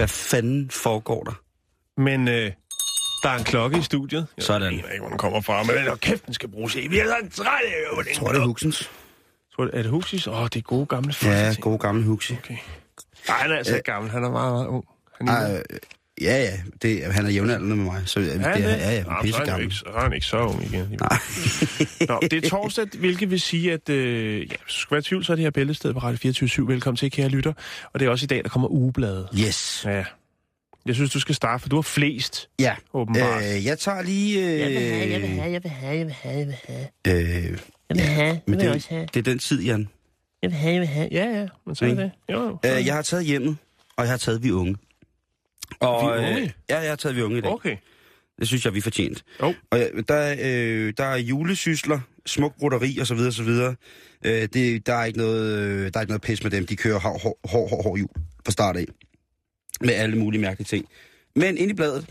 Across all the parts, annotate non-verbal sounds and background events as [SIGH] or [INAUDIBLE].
Hvad fanden foregår der? Men øh, der er en klokke i studiet. Jeg Sådan. aner ikke, hvor den kommer fra, men den kæft, den skal bruges i. Vi er så trætte af. Jeg tror, det er Huxens. Tror du, er det Huxis? Åh, oh, det er gode gamle Ja, folk. gode gamle Huxi. Okay. Nej, han er altså ikke gammel. Han er meget, meget ung. Han er Ej, øh, ja, ja, det, han er jævnaldrende med mig, så ja, det, Er han ja, ja, Nå, så, er han ikke, så er han ikke så ung igen. [LAUGHS] Nå, det er torsdag, hvilket vil sige, at øh, ja, hvis du skal være i tvivl, så er det her bæltested på Radio 24 Velkommen til, kære lytter. Og det er også i dag, der kommer ugebladet. Yes. Ja. Jeg synes, du skal starte, for du har flest, Ja, åbenbart. øh, jeg tager lige... Øh, Jeg vil have, jeg vil have, jeg vil have, jeg vil have, jeg vil have. Øh, Jeg vil have, jeg men vil det, også have. det er den tid, Jan. Jeg vil have, jeg vil have. Ja, ja, men så er det. Jo, jo. Øh, jeg har taget hjemmet, og jeg har taget vi unge. Og, Vi unge? Øh, ja, jeg har taget vi unge i dag. Okay. Det synes jeg, vi fortjent. Jo. Og ja, der, øh, der er julesysler, smuk broderi og så videre, så videre. Øh, det, der, er ikke noget, øh, der er ikke noget pis med dem. De kører hård, hård, hård, hård, hård jul fra start af. Med alle mulige mærkelige ting. Men inde i bladet,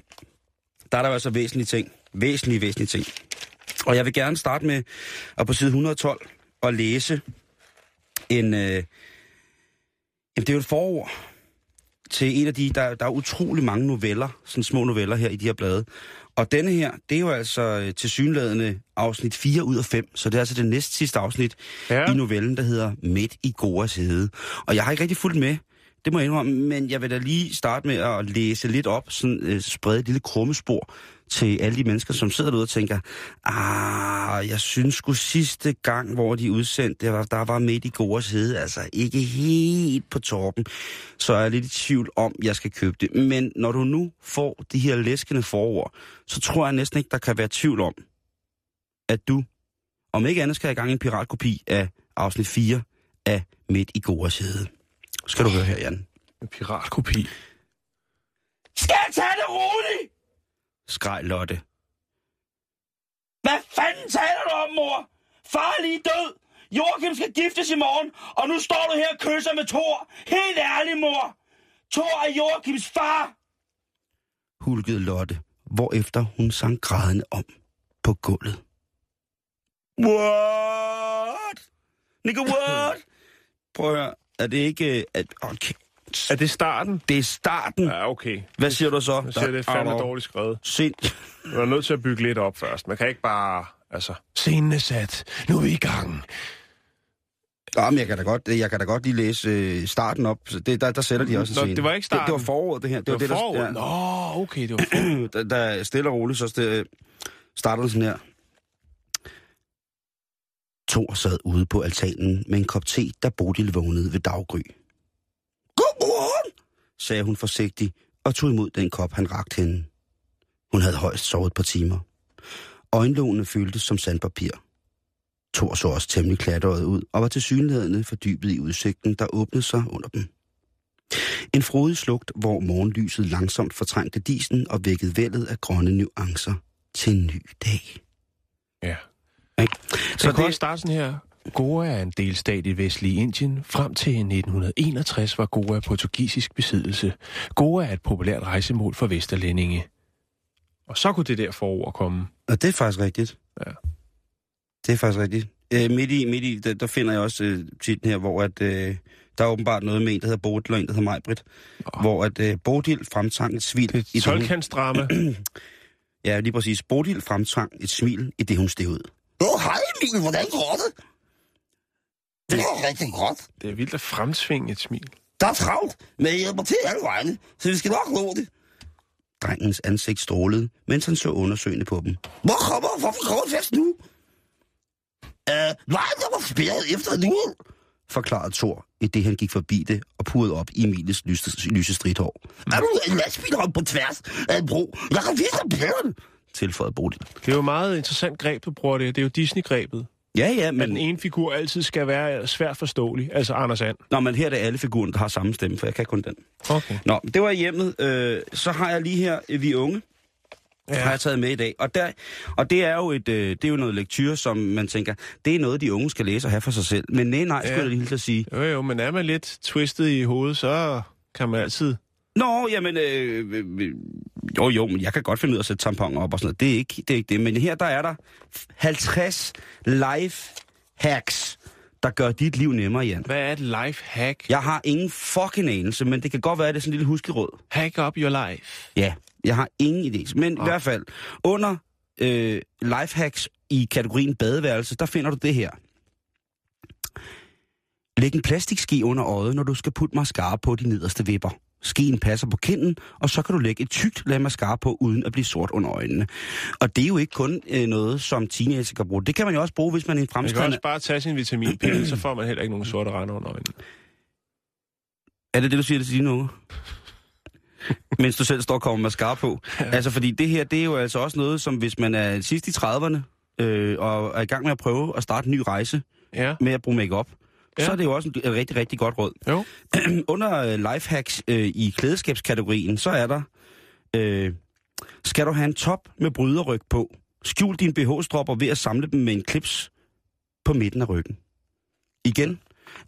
der er der jo altså væsentlige ting. Væsentlige, væsentlige ting. Og jeg vil gerne starte med at på side 112 og læse en... Øh, jamen, det er jo et forord til en af de... Der, der er utrolig mange noveller, sådan små noveller her i de her blade. Og denne her, det er jo altså øh, til synlædende afsnit 4 ud af 5, så det er altså det næst sidste afsnit Ja. i novellen, der hedder Midt i Goras hede. Og jeg har ikke rigtig fulgt med, det må jeg indrømme, men jeg vil da lige starte med at læse lidt op, sådan øh, sprede et lille krummespor til alle de mennesker, som sidder derude og tænker, ah, jeg synes sgu sidste gang, hvor de udsendte, der var, der var Midt i Goras hede, altså ikke helt på toppen, så er jeg lidt i tvivl om, jeg skal købe det. Men når du nu får de her læskende forord, så tror jeg næsten ikke, der kan være tvivl om, at du, om ikke andet skal have i gang en piratkopi af afsnit 4 af Midt i Goras hede. Skal du høre her, Jan. En piratkopi. Skal jeg tage det roligt? Skreg Lotte. Hvad fanden taler du om, mor? Far er lige død. Joachim skal giftes i morgen, og nu står du her og kysser med Thor. Helt ærligt, mor. Thor er Joachims far. hulkede Lotte, hvorefter hun sang grædende om på gulvet. What? Nico, what? [LAUGHS] Prøv at høre, er det ikke... At, okay. Er det starten? Det er starten. Ja, okay. Hvad siger du så? Jeg siger, det er fandme Der- dårligt skrevet. Sind. Du er nødt til at bygge lidt op først. Man kan ikke bare... Altså, scenen er sat. Nu er vi i gang. Ja, men jeg kan da godt, jeg kan da godt lige læse øh, starten op. Så Det, der, der sætter de også en Nå, scene. det var ikke Det, det var starten. foråret, det her. Det var, det, der- forud. ja. Nå, okay, det var [CLEARS THROAT] forud. der, der er stille og roligt, så det, starter det sådan her. Thor sad ude på altanen med en kop te, da Bodil vågnede ved daggry. Sagde hun forsigtigt og tog imod den kop, han rakte hende. Hun havde højst sovet et par timer. Øjenlågene føltes som sandpapir. Thor så også temmelig klatret ud og var til synlædende fordybet i udsigten, der åbnede sig under dem. En frodig slugt, hvor morgenlyset langsomt fortrængte disen og vækkede vældet af grønne nuancer til en ny dag. Ja. Ikke? Så det kan starte sådan her. Goa er en delstat i vestlige Indien. Frem til 1961 var Goa portugisisk besiddelse. Goa er et populært rejsemål for vesterlændinge. Og så kunne det der forord komme. Og det er faktisk rigtigt. Ja. Det er faktisk rigtigt. Øh, midt i, midt i der, der finder jeg også øh, titlen her, hvor at, øh, der er åbenbart noget med en, der hedder Bodil, og en, der hedder Majbrit. Oh. Hvor at øh, Bodil fremtvang et smil. i det, hun- Tolkantsdrama. [CLEARS THROAT] Ja, lige præcis. Bodil fremtvang et smil i det, hun steg ud. Åh, hej Emil, hvordan går det? Det går rigtig godt. Det er vildt at fremsvinge et smil. Der er travlt, men jeg hjælper til alle vegne, så vi skal nok nå det. Drengens ansigt strålede, mens han så undersøgende på dem. Hvor kommer, hvorfor kommer fest nu? Øh, vejen der var spærret efter en uge. Forklarede Thor, i det han gik forbi det og purede op i Emiles lyse, lyse stridthår. Er du en lastbil på tværs af en bro? Jeg kan vise dig billederne. Tilføjede Bodil. Det er jo et meget interessant greb, du bruger det. Det er jo Disney-grebet. Ja, ja, Men den men, ene figur altid skal være svært forståelig. Altså Anders And. nå, men her er det alle figurer, der har samme stemme, for jeg kan kun den. Okay. Nå, det var i hjemmet. Øh, så har jeg lige her, øh, Vi Unge, ja. har jeg taget med i dag. Og, der, og det er jo et, øh, det er jo noget lektyr, som man tænker, det er noget, de unge skal læse og have for sig selv. Men nej, nej, skulle Ja. jeg lige til at sige. Jo, jo, men er man lidt twistet i hovedet, så kan man altid... Nå, jamen, øh, jo, jo, men jeg kan godt finde ud af at sætte tamponer op og sådan noget. Det er ikke det. Er ikke det. Men her, der er der 50 life hacks, der gør dit liv nemmere, Jan. Hvad er et life hack? Jeg har ingen fucking anelse, men det kan godt være, at det er sådan en lille huskeråd. Hack up your life. Ja, jeg har ingen idé. Men i hvert fald, under øh, lifehacks i kategorien badeværelse, der finder du det her. Læg en plastikski under øjet, når du skal putte mascara på de nederste vipper. Skien passer på kinden, og så kan du lægge et tykt lag mascara på, uden at blive sort under øjnene. Og det er jo ikke kun øh, noget, som teenager kan bruge. Det kan man jo også bruge, hvis man er en Man kan fremskridende... også bare tage sin vitaminpille, så får man heller ikke nogen sorte render under øjnene. Er det det, du siger til dine unger? Mens du selv står og kommer mascara på. Ja. Altså, fordi det her, det er jo altså også noget, som hvis man er sidst i 30'erne, øh, og er i gang med at prøve at starte en ny rejse Ja, med at bruge makeup, ja. Så er det jo også et rigtig, rigtig godt råd. jo. [CLEARS THROAT] Under øh, lifehacks øh, i klædeskabskategorien, så er der, øh, skal du have en top med bryderryg på, skjul dine BH-stropper ved at samle dem med en klips på midten af ryggen. Igen,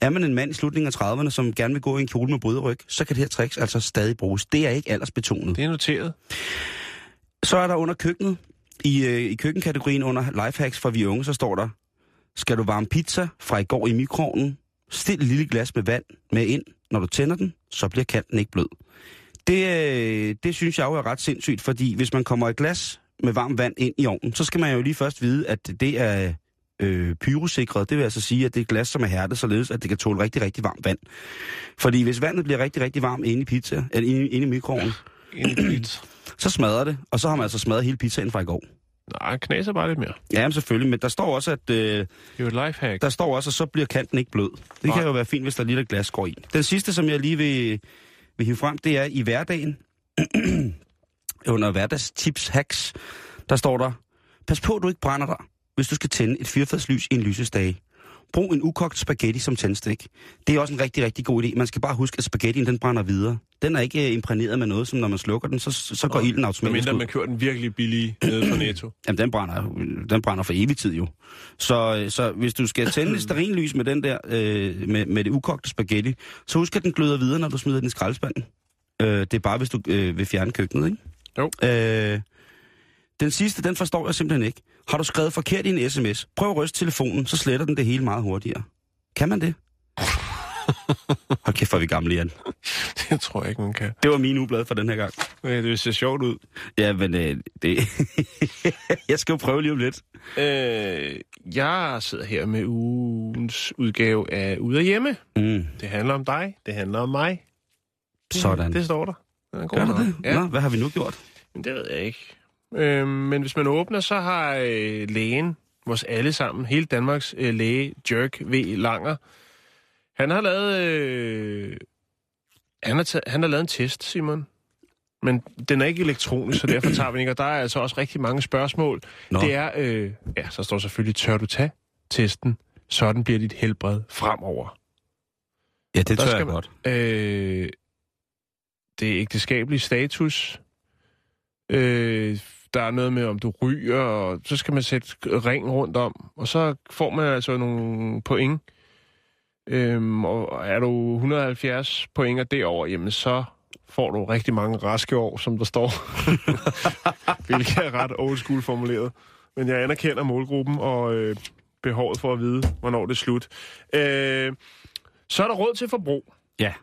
er man en mand i slutningen af 30'erne, som gerne vil gå i en kjole med bryderryg, så kan det her tricks altså stadig bruges. Det er ikke aldersbetonet. Det er noteret. Så er der under køkkenet, i, øh, i køkkenkategorien under lifehacks for vi unge, så står der, skal du varme pizza fra i går i mikroovnen, stil et lille glas med vand med ind. Når du tænder den, så bliver kanten ikke blød. Det, øh, det synes jeg jo er ret sindssygt, fordi hvis man kommer et glas med varmt vand ind i ovnen, så skal man jo lige først vide, at det er øh, pyrosikret. Det vil altså sige, at det er et glas, som er hærdet, således at det kan tåle rigtig, rigtig varmt vand. Fordi hvis vandet bliver rigtig, rigtig varmt inde i pizza, eller inde, inde i mikroovnen, En bit. [CLEARS THROAT] så smadrer det, og så har man altså smadret hele pizzaen fra i går. Nej, knaser bare lidt mere. Ja, men selvfølgelig, men der står også, at, øh, Det er jo et hack. der står også, at så bliver kanten ikke blød. Det Nej. kan jo være fint, hvis der er lidt glas går i. Den sidste, som jeg lige vil, vil hive frem, det er i hverdagen. [CLEARS THROAT] Under hverdagstips hacks, der står der, pas på, du ikke brænder dig, hvis du skal tænde et fyrfadslys i en lysestage. Brug en ukogt spaghetti som tændstik. Det er også en rigtig, rigtig god idé. Man skal bare huske, at spaghettien den brænder videre. Den er ikke øh, imprægneret med noget, som når man slukker den, så, så går ilden automatisk Medmindre ud. man kører den virkelig billige nede på Netto. [CLEARS THROAT] Jamen, den brænder, den brænder for evig tid jo. Så, så hvis du skal tænde et stearinlys med den der, øh, med, med det ukogte spaghetti, så husk, at den gløder videre, når du smider den i skraldespanden. Øh, det er bare, hvis du øh, vil fjerne køkkenet, ikke? Jo. Øh, den sidste, den forstår jeg simpelthen ikke. Har du skrevet forkert i en sms, prøv at ryste telefonen, så sletter den det hele meget hurtigere. Kan man det? [LAUGHS] Hold kæft, hvor vi gamle, Jan. [LAUGHS] Det tror jeg ikke, man kan. Det var min ublad for den her gang. Ja, Det ser sjovt ud. Ja, men øh, det... [LAUGHS] jeg skal jo prøve lige om lidt. Øh, jeg sidder her med ugens udgave af Ude af Hjemme. Mm, Det handler om dig. Det handler om mig. sådan. Det står der. Den er god Gør det? Ja. Nå, hvad har vi nu gjort? Men det ved jeg ikke. Øh, men hvis man åbner, så har øh, lægen, vores alle sammen, hele Danmarks øh, læge, Jerk V. Langer, han har lavet, øh, han, har taget, han har lavet en test, Simon. Men den er ikke elektronisk, så derfor tager vi den ikke. Og der er altså også rigtig mange spørgsmål. Nå. Det er, øh, ja, så står selvfølgelig, tør du tage testen? Sådan bliver dit helbred fremover. Ja, det Der tør jeg man- godt. Øh, det er ægteskabelig status. Øh, der er noget med, om du ryger, og så skal man sætte ring rundt om, og så får man altså nogle point. Øhm, og er du 170 point og derover, jamen så får du rigtig mange raske år, som der står. [LAUGHS] Hvilket er ret old school formuleret. Men jeg anerkender målgruppen og øh, behovet for at vide, hvornår det er slut. Øh, så er der råd til forbrug. Ja.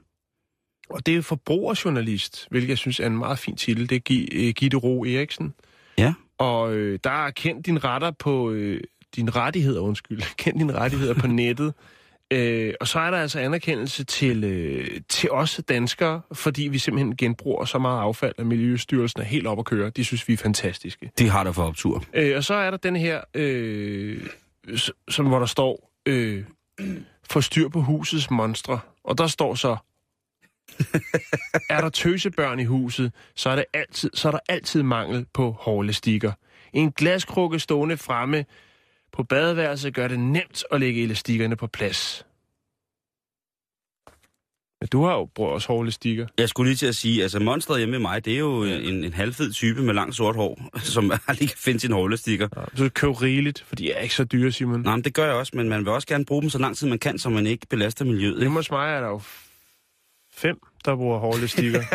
Og det er forbrugerjournalist, hvilket jeg synes er en meget fin titel. Det er øh, Gitte Ro Eriksen. Ja. Og øh, der er kendt din retter på øh, dine rettigheder, undskyld. [LAUGHS] Kend dine rettigheder på [LAUGHS] nettet. Øh, og så er der altså anerkendelse til, øh, til os danskere, fordi vi simpelthen genbruger så meget affald, at Miljøstyrelsen er helt op at køre. De synes, vi er fantastiske. Det har der for optur. Øh, og så er der den her, øh, som, hvor der står, øh, [CLEARS THROAT] få styr på husets monstre. Og der står så, [LAUGHS] er der tøsebørn i huset, så er, det altid, så er der altid mangel på hårelastikker. En glaskrukke stående fremme på badeværelset gør det nemt at lægge elastikkerne på plads. Men du har jo brugt også hårelastikker. Jeg skulle lige til at sige, altså monstret hjemme med mig, det er jo en, en halvfed type med langt sort hår, [LAUGHS] som [LAUGHS] lige kan finde sin hårelastikker. Ja. Så købe rigeligt, for de er ikke så dyre, Simon. Nej, men det gør jeg også, men man vil også gerne bruge dem så lang tid man kan, så man ikke belaster miljøet. Hjemme hos mig er der jo fem, der bruger hårelastikker. [LAUGHS]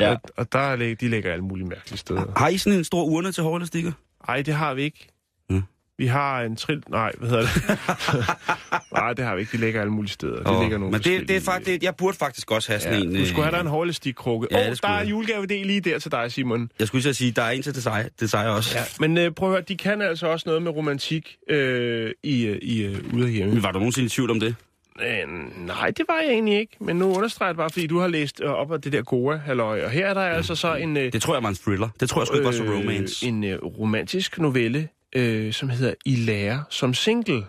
Ja. og, og der er, de ligger alle mulige mærkelige steder. Har I sådan en stor urne til hårelastikker? Nej, det har vi ikke. Mm. Vi har en trill... Nej, hvad hedder det? [LAUGHS] Nej, det har vi ikke. De ligger alle mulige steder. De ligger nogle men det, det er faktisk, jeg burde faktisk også have sådan Ja, en... du skulle have dig øh, en hårelastikkrukke. Ja, oh, der er jeg. julegave lige der til dig, Simon. Jeg skulle at sige, der er en til det seje, det seje også. Ja, men øh, prøv at høre, de kan altså også noget med romantik øh, i, øh, i øh, ude af hjemme. Men var du nogensinde i tvivl om det? Øh, nej, det var jeg egentlig ikke. Men nu understreger jeg bare, fordi du har læst øh, op af det der gode halløj. Og her er der altså så en... Øh, Det tror jeg var en thriller. Det tror jeg sgu ikke var så romance. en øh, romantisk novelle, øh, som hedder I lærer som single.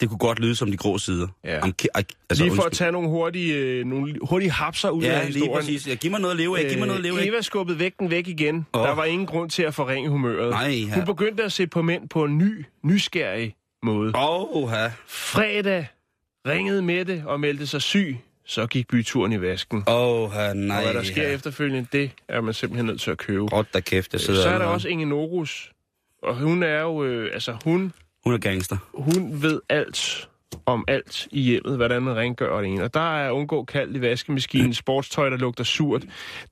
Det kunne godt lyde som de grå sider. Ja. Am- altså, Lige for at undskyld. tage nogle hurtige, øh, nogle hurtige hapser ud af Ja, lige historien. præcis. Ja, giv mig noget at leve af. Giv mig noget at leve Øh, af. Eva skubbede vægten væk igen. Åh. Der var ingen grund til at forringe humøret. Nej, ja. Hun begyndte at se på mænd på en ny, nysgerrig måde. Åh, ja. Fredag ringede Mette og meldte sig syg. Så gik byturen i vasken. Åh, ja, nej. og hvad der sker ja. efterfølgende, det er man simpelthen nødt til at købe. Råd da kæft, jeg sidder Så er der også Inge Norus. Og hun er jo, øh, altså hun, Hun er gangster. hun ved alt om alt i hjemmet, hvordan man rengør det ene. Og der er undgå kaldt i vaskemaskinen, sportstøj, der lugter surt.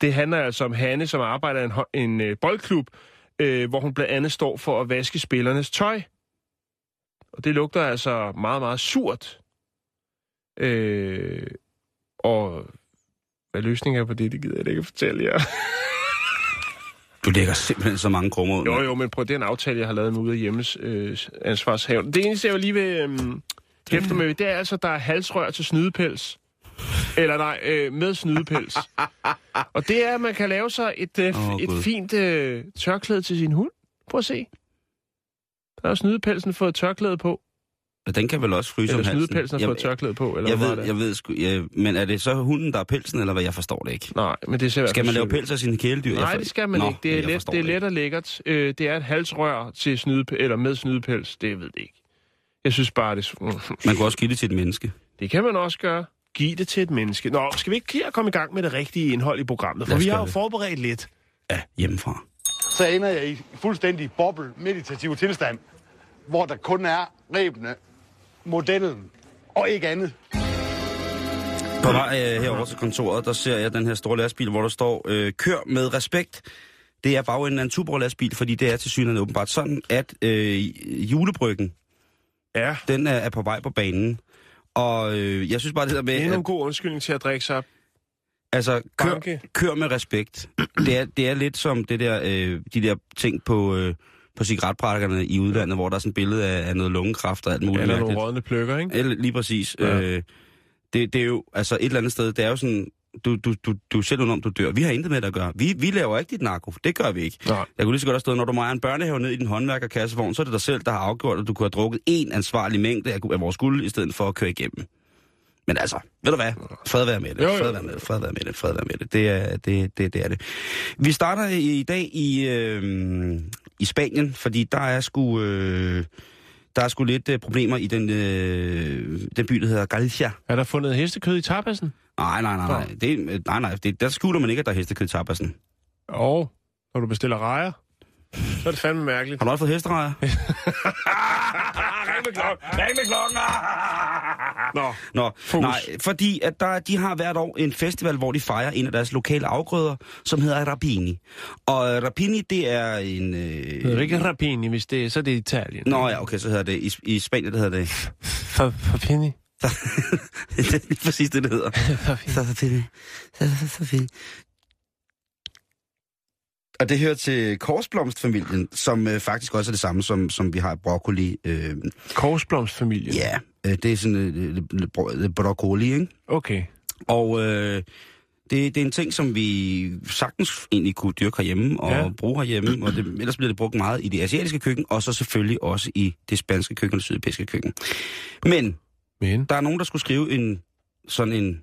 Det handler altså om Hanne, som arbejder i en, en øh, boldklub, øh, hvor hun blandt andet står for at vaske spillernes tøj. Og det lugter altså meget, meget surt. Øh, og hvad løsningen er på det, det gider jeg ikke fortælle jer. [LAUGHS] Du lægger simpelthen så mange krummer ud. Jo, jo, men prøv, det er en aftale, jeg har lavet med ude af hjemmes øh, ansvarshaven. Det eneste, jeg lige vil øh, hæfte med, det er altså, der er halsrør til snydepels. Eller nej, øh, med snydepels. [LAUGHS] Og det er, at man kan lave sig et, øh, oh, et fint øh, tørklæde til sin hund. Prøv at se. Der har snydepelsen fået tørklæde på. Og Den kan vel også fryse om Eller halsen. snydepelsen har Jeg- fået tørklæde på. Eller Jeg hvad ved, det? jeg ved sgu, ja, men er det så hunden, der er pelsen, eller hvad? Jeg forstår det ikke. Nej, men det ser Skal man lave pels af sine kæledyr? Jeg Nej, for- det skal man Nå, ikke. Det er, jeg let, det er let og lækkert. Øh, det er et halsrør til snyde, eller med snydepels. Det ved det ikke. Jeg synes bare, det, mm, Man kan også give det til et menneske. det kan man også gøre. Giv det til et menneske. Nå, skal vi ikke lige komme i gang med det rigtige indhold i programmet? For vi har jo forberedt lidt. Ja, hjemmefra. Så ender jeg i fuldstændig boble meditativ tilstand, hvor der kun er rebene, modellen og ikke andet. På vej øh, herover til kontoret, der ser jeg den her store lastbil, hvor der står, øh, kør med respekt. Det er bagenden af en Tuborg-lastbil, fordi det er til synligheden åbenbart sådan, at øh, julebryggen, Ja. den er, er på vej på banen. Og øh, jeg synes bare det der med, Det er en god undskyldning til at drikke sig. Altså, kør, Banke. kør med respekt. Det er, det er lidt som det der, øh, de der ting på, øh, på cigaretbrækkerne i udlandet, hvor der er sådan et billede af, af noget lungekræft og alt muligt Eller nogle rådne pløkker, ikke? Eller, lige præcis. Ja. Ja. Øh, det, det er jo, altså et eller andet sted, det er jo sådan, du, du, du, du er selv udenom, du dør. Vi har intet med det at gøre. Vi, vi laver ikke dit narko. Det gør vi ikke. Nej. Jeg kunne lige så godt have stået, når du mejer en børnehave ned i din håndværkerkassevogn, så er det dig selv, der har afgjort, at du kunne have drukket en ansvarlig mængde af, af vores guld, i stedet for at køre igennem. Men altså, ved du hvad? Fred være med det. Fred være med det. Fred være med det. Fred være med det. Det er det, det, det, er det. Vi starter i, dag i, øh, i Spanien, fordi der er sgu... Øh, der er sgu lidt øh, problemer i den, øh, den by, der hedder Galicia. Er der fundet hestekød i tapasen? Nej, nej, nej, nej. Det, øh, nej, nej. Det, der skjuler man ikke, at der er hestekød i tapasen. Og når du bestiller rejer, så er det fandme mærkeligt. Har du også fået hesterejer? [LAUGHS] Med klokken! Ring med klokken! Nå, Nå, Fokus. nej, fordi at der, de har hvert år en festival, hvor de fejrer en af deres lokale afgrøder, som hedder Rapini. Og øh, Rapini, det er en... det er Øh... ikke rapini, hvis det er, så er det Italien. Nå ja, okay, så hedder det... I, I Spanien, det hedder det... Rapini. [LAUGHS] det er lige præcis det, det hedder. [LAUGHS] Rapini. Rapini. Og det hører til korsblomstfamilien, som øh, faktisk også er det samme, som, som vi har i broccoli. Øh, Korsblomstfamilien? ja, øh, det er sådan øh, bro- broccoli, ikke? Okay. Og øh, det, det er en ting, som vi sagtens egentlig kunne dyrke herhjemme og ja. bruge herhjemme. Og det, ellers bliver det brugt meget i det asiatiske køkken, og så selvfølgelig også i det spanske køkken og det sydeuropæiske køkken. Men Men? der er nogen, der skulle skrive en sådan en,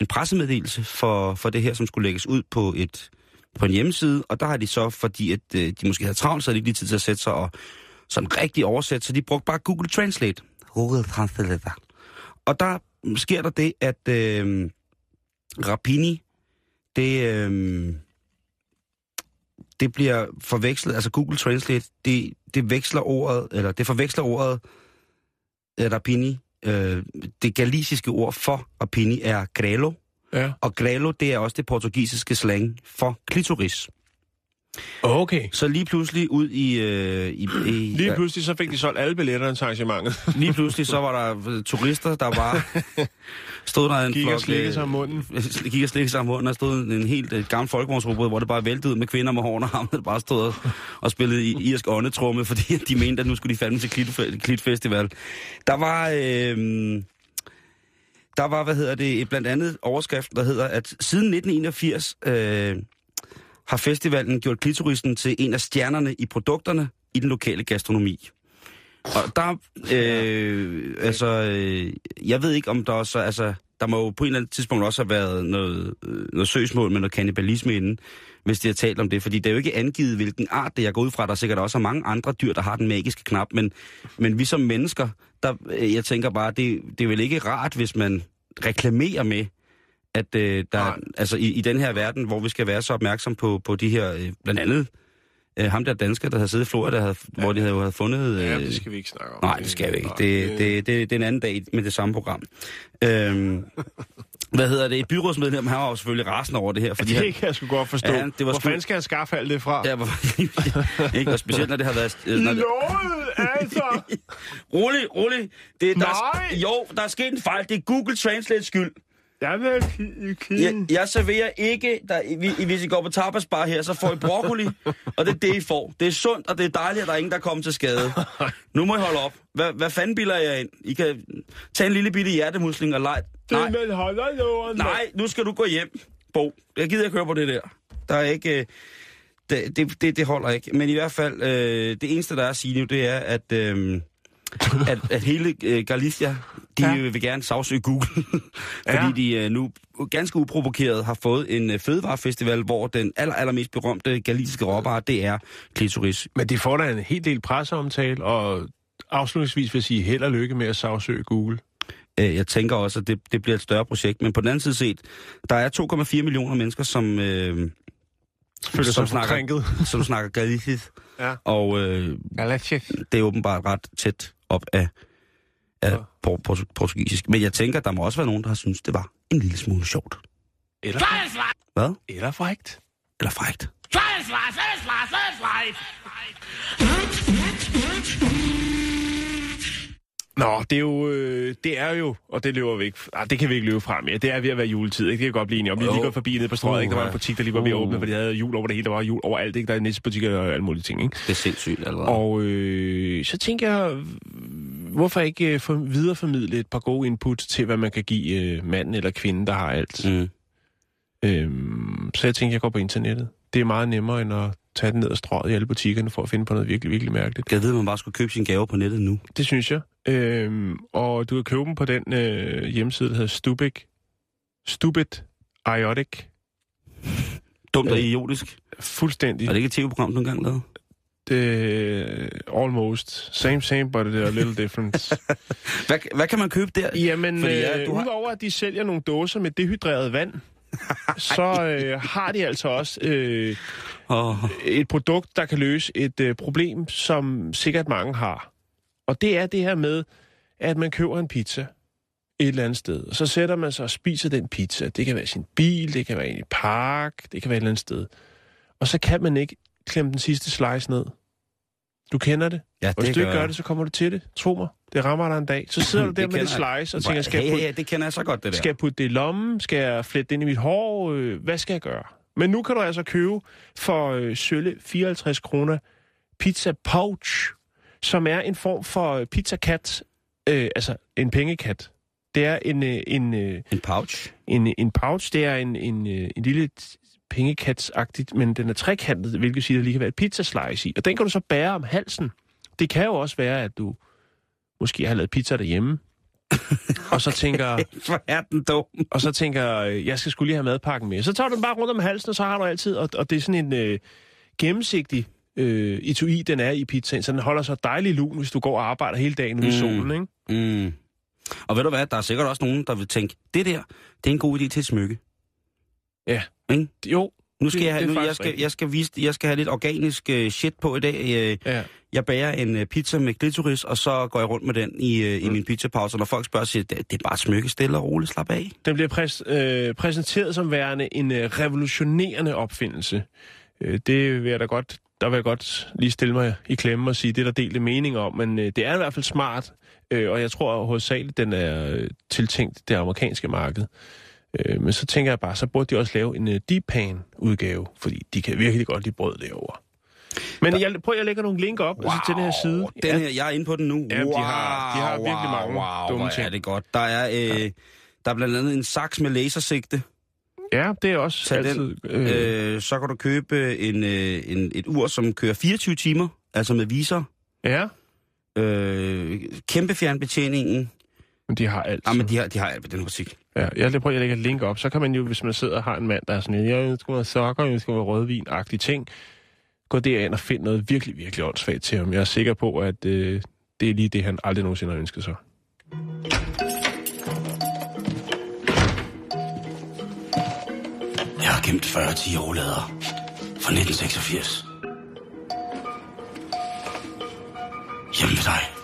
en pressemeddelelse for, for det her, som skulle lægges ud på et på en hjemmeside, og der har de så, fordi at øh, de måske havde travlt, så havde de ikke lige tid til at sætte sig og sådan rigtig oversætte, så de brugte bare Google Translate. Google Translate. Og der sker der det, at øh, Rapini, det, øh, det bliver forvekslet, altså Google Translate, det, det veksler ordet, eller det forveksler ordet øh, Rapini. Øh, det galisiske ord for Rapini er grelo, Ja. og grelo, det er også det portugisiske slang for klitoris. Okay. Så lige pludselig ud i... Øh, i, i Lige pludselig så fik de solgt alle billetterne til arrangementet. [LAUGHS] lige pludselig så var der øh, turister, der bare [LAUGHS] stod der en Gik og flok... slikkede øh, sig om munden. [LAUGHS] Gik og slikkede sig om munden, og stod en helt øh, gammel folkevognsrobot, hvor det bare væltede ud med kvinder med hårene og ham, der bare stod og, og spillede i irsk åndetrumme, fordi de mente, at nu skulle de fandme til Klit, Klit Festival. Der var... Øh, der var, hvad hedder det, blandt andet overskriften, der hedder, at siden 1981 øh, har festivalen gjort klitorisen til en af stjernerne i produkterne i den lokale gastronomi. Og der, øh, altså, øh, jeg ved ikke om der også, altså, der må jo på et eller andet tidspunkt også have været noget, øh, noget søgsmål med noget kannibalisme inden, hvis de har talt om det, fordi det er jo ikke angivet, hvilken art det er. Jeg går ud fra, at der sikkert også er mange andre dyr, der har den magiske knap, men, men vi som mennesker, der, øh, jeg tænker bare, det, det er vel ikke rart, hvis man reklamerer med, at øh, der, Nej. altså i, i den her verden, hvor vi skal være så opmærksom på, på de her, øh, blandt andet øh, ham der dansker, der havde siddet i Florida, havde, ja. hvor de havde, jo havde fundet... Øh, Ja, det skal vi ikke snakke om. Nej, det skal vi ikke. Det, det, det, det er en anden dag med det samme program. Øhm, [LAUGHS] hvad hedder det? Et byrådsmedlem, han var jo selvfølgelig rasende over det her, fordi [LAUGHS] det han... kan jeg sgu godt forstå. Ja, det var Hvor sgu- fanden skal han skaffe alt det fra? Ja, hvor, [LAUGHS] ikke, og specielt når det har været... øh, Når det, Noget, altså! [LAUGHS] rolig, rolig. Det, der, er- Nej! jo, der er sket en fejl. Det er Google Translate skyld. Jeg vil kigge. Jeg, jeg serverer ikke, der, I- hvis I går på tapasbar her, så får I broccoli, og det er det, I får. Det er sundt, og det er dejligt, at der er ingen, der kommer til skade. [LAUGHS] Nu må I holde op. Hvad, hvad fanden bilder jeg ind? I kan tage en lille bitte hjertemusling og lege. Nej, Det holder låren. nej, nu skal du gå hjem, Bo. Jeg gider ikke høre på det der. Der er ikke... øh, Det, det, det, det holder ikke. Men i hvert fald, øh, det eneste, der er at sige nu, det er, at, øh, [LAUGHS] at, at hele øh, Galicia, de Ja. vil gerne sagsøge Google. [LAUGHS] fordi Ja. de øh, nu ganske uprovokeret har fået en øh, fødevarefestival, hvor den aller, allermest berømte galiciske råvare, det er klitoris. Men de får da en helt del presseomtale, og afslutningsvis vil jeg sige held og lykke med at sagsøge Google. Øh, Jeg tænker også, at det, det bliver et større projekt. Men på den anden side set, der er 2,4 millioner mennesker, som, øh, Føler Som sig snakker- som snakker galicisk. [LAUGHS] Ja. Og øh, Galicisk. det er åbenbart ret tæt op af, af Ja. por- por- portugisisk. Men jeg tænker, der må også være nogen, der har synes det var en lille smule sjovt. Eller, Hvad? eller frægt. Eller frægt. Nå, det er jo, øh, det er jo, og det løber vi ikke, ah, det kan vi ikke løbe frem med. Det er ved at være juletid, ikke? Det kan godt blive enige om. Vi lige gået forbi nede på strøget, ikke? Der var en butik, der lige var ved at åbne, for de havde jul over det hele. Der var jul overalt, ikke? Der er nissebutikker og alle mulige ting, ikke? Det er sindssygt allerede. Og øh, så tænker jeg, hvorfor ikke øh, for, videreformidle et par gode input til, hvad man kan give øh, manden eller kvinden, der har alt. Mm. Øhm, så jeg tænker, jeg går på internettet. Det er meget nemmere, end at tage den ned og strøget i alle butikkerne for at finde på noget virkelig, virkelig mærkeligt. Jeg ved, at man bare skulle købe sin gave på nettet nu. Det synes jeg. Øhm, og du kan købe dem på den øh, hjemmeside, der hedder Stubik. Stupid Iotic. Dumt og Øh. idiotisk. Fuldstændig. Er det ikke et tv-program, du engang lavede? Det, almost. Same, same, but a little [LAUGHS] difference. Hvad, hvad kan man købe der? Jamen, Fordi, ja, øh, har- udover at de sælger nogle dåser med dehydreret vand, [LAUGHS] så øh, har de altså også øh, Oh, et produkt, der kan løse et øh, problem, som sikkert mange har. Og det er det her med, at man køber en pizza et eller andet sted, og så sætter man sig og spiser den pizza. Det kan være sin bil, det kan være i en park, det kan være et eller andet sted. Og så kan man ikke klemme den sidste slice ned. Du kender det. ja, Og hvis det du ikke gør det, så kommer du til det. Tro mig. Det rammer dig en dag. Så sidder du [LAUGHS] Det der med det slice og tænker, skal jeg putte ja, det kender jeg så godt, det der. skal jeg putte det i lommen? Skal jeg flette det ind i mit hår? Øh, Hvad skal jeg gøre? Men nu kan du altså købe for øh, sølle 54 kroner pizza pouch, som er en form for pizzakat, øh, altså en pengekat. Det er en, øh, en, øh, En pouch. en, en pouch, det er en, en, øh, en lille pengekatsagtigt, men den er trekantet, hvilket siger, at der lige kan være et pizzaslice i. Og den kan du så bære om halsen. Det kan jo også være, at du måske har lavet pizza derhjemme, [LAUGHS] og så tænker, Hvor er den dum? og så tænker, jeg skal skulle lige have madpakken med. Så tager du den bare rundt om halsen, og så har du altid, og, og det er sådan en øh, gennemsigtig øh, etui, den er i pizzaen, så den holder så dejlig lun, hvis du går og arbejder hele dagen ude i Mm. solen, ikke? Mm. Og ved du hvad, der er sikkert også nogen, der vil tænke, det der, det er en god idé til et smykke. Ja. Ikke? Jo, Nu skal Det- jeg, have, nu, jeg, skal, rigtigt. jeg, skal vise, jeg skal have lidt organisk uh, shit på i dag. Uh, ja. jeg bager en uh, pizza med glitoris, og så går jeg rundt med den i, uh, i min pizzapause. Og når folk spørger, siger det, det er bare smykke, stille og roligt, slap af. Den bliver præs, øh, præsenteret som værende en øh, revolutionerende opfindelse. Øh, det vil jeg da godt, der vil jeg godt lige stille mig i klemme og sige, det er der delte mening om, men øh, det er i hvert fald smart, øh, og jeg tror hovedsageligt, den er øh, tiltænkt det amerikanske marked. Øh, men så tænker jeg bare, så burde de også lave en øh, deep pan udgave, fordi de kan virkelig godt lide brød derovre. Men jeg, prøv, jeg lægger nogle link op wow, altså, til den her side. Den her, jeg er inde på den nu. Ja, de har- de har virkelig mange wow, dumme ting. er det godt. Der er, øh, ja. der er blandt andet en saks med lasersigte. Ja, det er også Tag altid... den. Øh, så kan du købe en, øh, en, et ur, som kører 24 timer, altså med visor. Ja, Øh, kæmpe fjernbetjeningen. men de har alt. Ja, men de har, de har alt ved den musik. Ja, jeg prøver at lægge et link op. Så kan man jo, hvis man sidder og har en mand, der er sådan, jeg skal være sokker, jeg skal være rødvin-agtige ting, gå derind og find noget virkelig, virkelig åndssvagt til ham. Jeg er sikker på, at øh, det er lige det, han aldrig nogensinde har ønsket sig. Jeg har gemt 40 10 overlader fra 1986. Hjemme ved dig.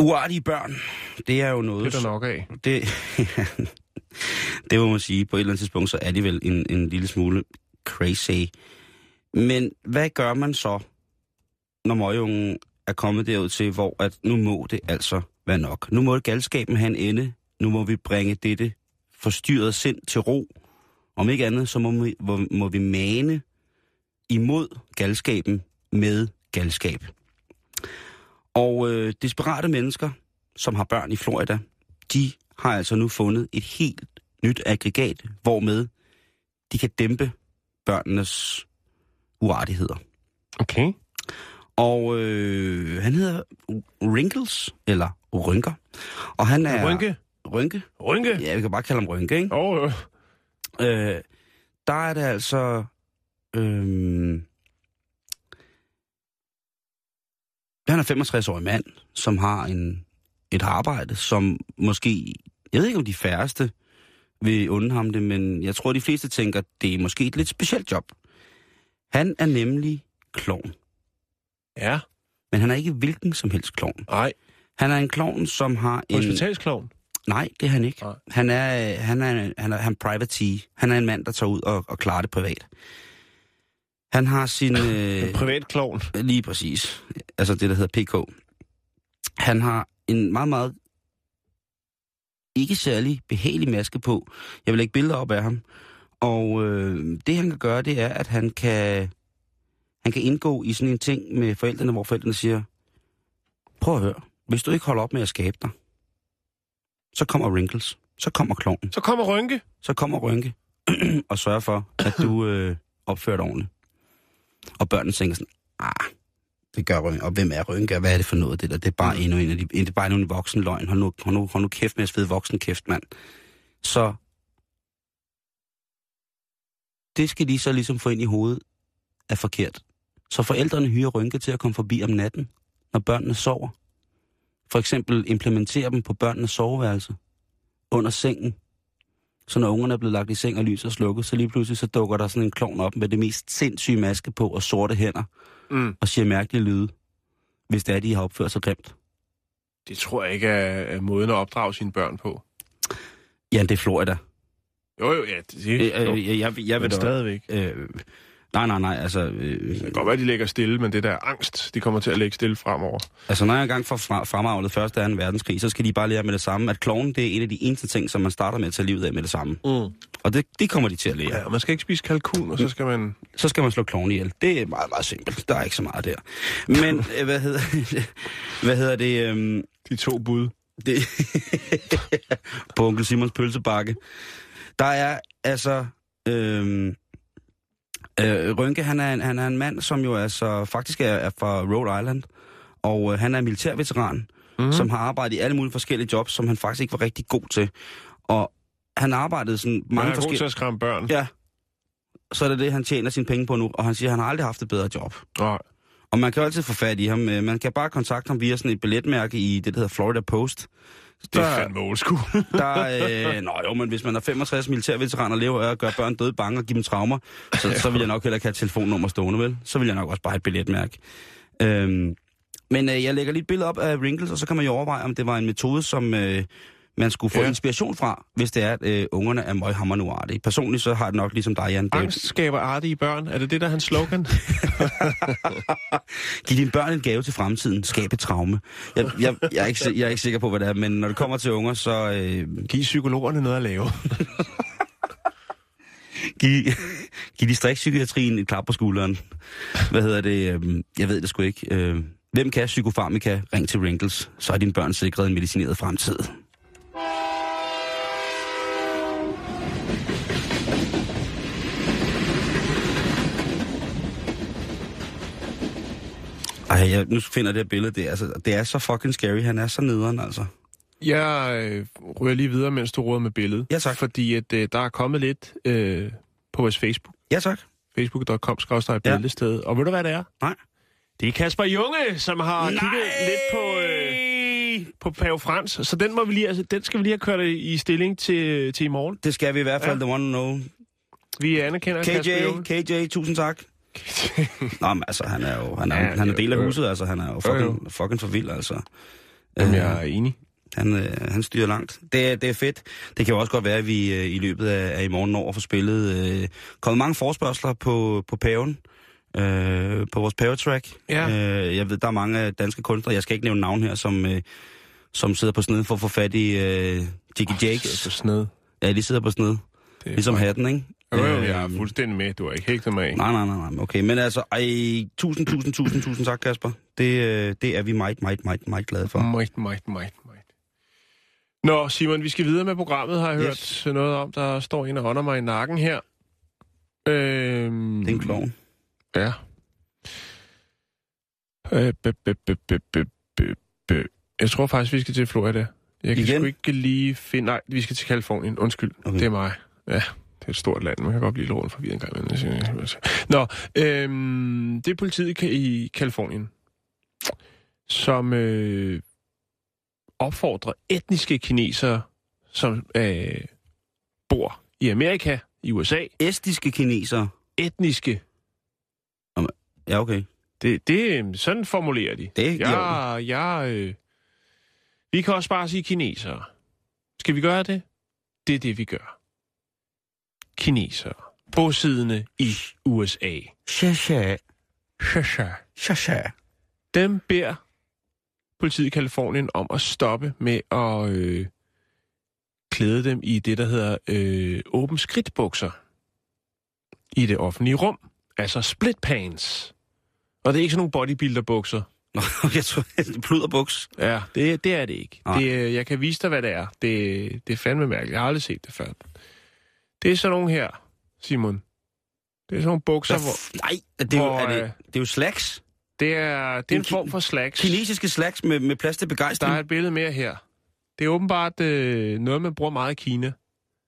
Uartige børn, det er jo noget... Det er der nok af. Det, [LAUGHS] det må man sige. På et eller andet tidspunkt, så er de vel en, en lille smule crazy. Men hvad gør man så, når møgungen er kommet derud til, hvor at nu må det altså være nok. Nu må galskaben have en ende. Nu må vi bringe dette forstyrrede sind til ro. Om ikke andet, så må vi, må, må vi mane imod galskaben med galskab. Og øh, desperate mennesker, som har børn i Florida, de har altså nu fundet et helt nyt aggregat, hvormed de kan dæmpe børnenes uartigheder. Okay. Og øh, han hedder Wrinkles, eller Rynker. Og han er... Rynke. Rynke? Rynke. Ja, vi kan bare kalde ham Rynke, ikke? Åh, oh, Øh, der er det altså... Øh, han er 65-årig mand, som har en, et arbejde, som måske... Jeg ved ikke, om de færreste vil unde ham det, men jeg tror, de fleste tænker, det er måske et lidt specielt job. Han er nemlig klovn. Ja. Men han er ikke hvilken som helst klovn. Nej. Han er en klovn, som har en... Hospitalsklovn. Nej, det er han ikke. Nej. Han er, han er, han er, han er private Han er en mand, der tager ud og, og klarer det privat. Han har sin... [LAUGHS] Øh, Privat klovn. lige præcis. Altså det, der hedder PK. Han har en meget, meget ikke særlig behagelig maske på. Jeg vil lægge billeder op af ham. Og øh, det, han kan gøre, det er, at han kan, han kan indgå i sådan en ting med forældrene, hvor forældrene siger, prøv at høre, hvis du ikke holder op med at skabe dig, så kommer Wrinkles, så kommer klovnen, Så kommer Rynke. så kommer Rynke [CLEARS THROAT] og sørger for, at du øh, opfører dig ordentligt. Og børnene tænker sådan, ah, det gør Rynke. Og hvem er Rynke? og Hvad er det for noget, det der? Det er bare endnu en af de, det er bare endnu en voksen løgn. Hold nu, hold nu, hold nu kæft med at svede voksen kæft, mand. Så det skal de så ligesom få ind i hovedet er forkert. Så forældrene hyrer Rynke til at komme forbi om natten, når børnene sover. For eksempel implementere dem på børnenes soveværelse. Under sengen. Så når ungerne er blevet lagt i seng og lys er slukket, så lige pludselig så dukker der sådan en klovn op med det mest sindssyge maske på og sorte hænder. Mm. Og siger mærkelige lyde, hvis det er, de har opført sig grimt. Det tror jeg ikke er, måden at opdrage sine børn på. Ja, det er Florida. Jo, jo, ja. Det, Øh, jo. øh, jeg, jeg, jeg vil men da- stadigvæk. Øh, Nej, nej, nej, altså... Øh, Det kan godt være, de ligger stille, men det der angst, de kommer til at ligge stille fremover. altså, når jeg engang får fra, fremavlet første og 2. verdenskrig, så skal de bare lære med det samme, at kloven, det er en af de eneste ting, som man starter med at tage livet af med det samme. Mm. Og det, det kommer de til at lære. Ja, man skal ikke spise kalkun, og så skal man... så skal man slå kloven ihjel. Det er meget, meget simpelt. Der er ikke så meget der. Men, [LAUGHS] øh, hvad hedder, hvad hedder det? Øhm, De to bud. det [LAUGHS] på onkel Simons pølsebakke. Der er altså... Øhm, øh, Rønke, han er, en, han er en mand, som jo altså faktisk er, er fra Rhode Island. Og øh, han er militærveteran, mm. som har arbejdet i alle mulige forskellige jobs, som han faktisk ikke var rigtig god til. Og han arbejdede sådan Man mange er god til forskellige... at skræmme børn. Ja. Så er det det, han tjener sine penge på nu. Og han siger, at han har aldrig haft et bedre job. Nej. Og man kan jo altid få fat i ham. Øh, Man kan bare kontakte ham via sådan et billetmærke i det, der hedder Florida Post. Det er fandme old school. [LAUGHS] Der, øh, nå jo, men hvis man er 65 militærveteraner og lever af at gøre børn døde bange og give dem traumer, så, så vil jeg nok heller ikke have et telefonnummer stående, vel? Så vil jeg nok også bare have et billetmærke. Øhm, men øh, jeg lægger lige et billede op af Wrinkles, og så kan man jo overveje, om det var en metode, som øh, man skulle få Ja. inspiration fra, hvis det er, at øh, ungerne er møghammer nu artige. Personligt så har det nok ligesom dig, Jan. Angst skaber artige børn. Er det det, der er hans slogan? [LAUGHS] Giv dine børn en gave til fremtiden. Skab et traume. Jeg, jeg, jeg, er ikke, jeg er ikke sikker på, hvad det er, men når det kommer til unger, så... Øh, Giv psykologerne noget at lave. [LAUGHS] Giv, giv distriktspsykiatrien et klap på skulderen. Hvad hedder det? øhm, Jeg ved det sgu ikke. Øh, Hvem kan psykofarmika? Ring til Wrinkles. Så er dine børn sikret en medicineret fremtid. Ej, jeg, nu finder det her billede. Det er, altså, det er så fucking scary. Han er så nederen, altså. Jeg øh, ryger lige videre, mens du råder med billedet. Ja, tak. Fordi at, øh, der er kommet lidt øh, på vores Facebook. Ja, tak. facebook.com Ja. billedsted. Og ved du, hvad det er? Nej. Det er Kasper Junge, som har Nej! kigget lidt på, øh, på Pave Frans. Så den, må vi lige, altså, den skal vi lige have kørt i stilling til, til i morgen. Det skal vi i hvert fald, Ja. ja. the one know. Vi anerkender Kasper KJ, Junge. KJ, tusind tak. [LAUGHS] Nå, men altså, han er jo han er, Ja, han er del af huset, altså. Han er jo fucking, jo. fucking for vild, altså. Jamen, Øh, jeg er enig. han, øh, han styrer langt. Det, er- det er fedt. Det kan jo også godt være, at vi øh, i løbet af, af i morgen når at få spillet... Øh, kommet mange forspørgseler på, på paven. Øh, på vores pavetrack. Ja. Øh, jeg ved, der er mange danske kunstnere, jeg skal ikke nævne navn her, som, øh, som sidder på sned for at få fat i øh, Jiggy er Jakes. så sned. Ja, de sidder på sned. Ligesom hatten, ikke? Jo, jo, jeg er fuldstændig med. Du har ikke hægtet mig af. Nej, nej, nej, nej. Okay, men altså, ej, tusind, tusind, tusind, tusind tak, Kasper. Det, øh, det er vi meget, meget, meget, meget glade for. Meget, meget, meget, meget. Nå, Simon, vi skal videre med programmet, har jeg hørt Yes. noget om. Der står en og ånder mig i nakken her. Øhm, Det er en klovn. Ja. Øh. Jeg tror faktisk, vi skal til Florida. Jeg kan Igen? sgu ikke lige finde... Nej, vi skal til Kalifornien. Undskyld. Okay. det er mig. Ja, det er et stort land. Man kan godt blive lidt rundt forvirret en gang. imellem. Nå, øhm, det er politiet i Ka- i Kalifornien, som øh, opfordrer etniske kinesere, som øh, bor i Amerika, i USA. Estiske kinesere. Etniske Ja, okay. Det, det, sådan formulerer de. Det ja, ja, øh, vi kan også bare sige kinesere. Skal vi gøre det? Det er det, vi gør. Kinesere. Bosiddende i USA. Shasha. Shasha. Shasha. Dem beder politiet i Kalifornien om at stoppe med at øh, klæde dem i det, der hedder øh, åben skridtbukser i det offentlige rum. Altså split pants. Og det er ikke sådan nogle bodybuilder-bukser. Nå, [LAUGHS] jeg tror, det pluderbuks. Ja, det, det er det ikke. Nej. Det, øh, jeg kan vise dig, hvad det er. Det, det er fandme mærkeligt. Jeg har aldrig set det før. Det er sådan nogle her, Simon. Det er sådan nogle bukser, hvor... Nej, det er, jo, hvor, er det, øh, det er jo slacks. Det er, det er en form for slacks. Kinesiske slacks med, med plads til Der begejstring. er et billede mere her. Det er åbenbart øh, noget, man bruger meget i Kina.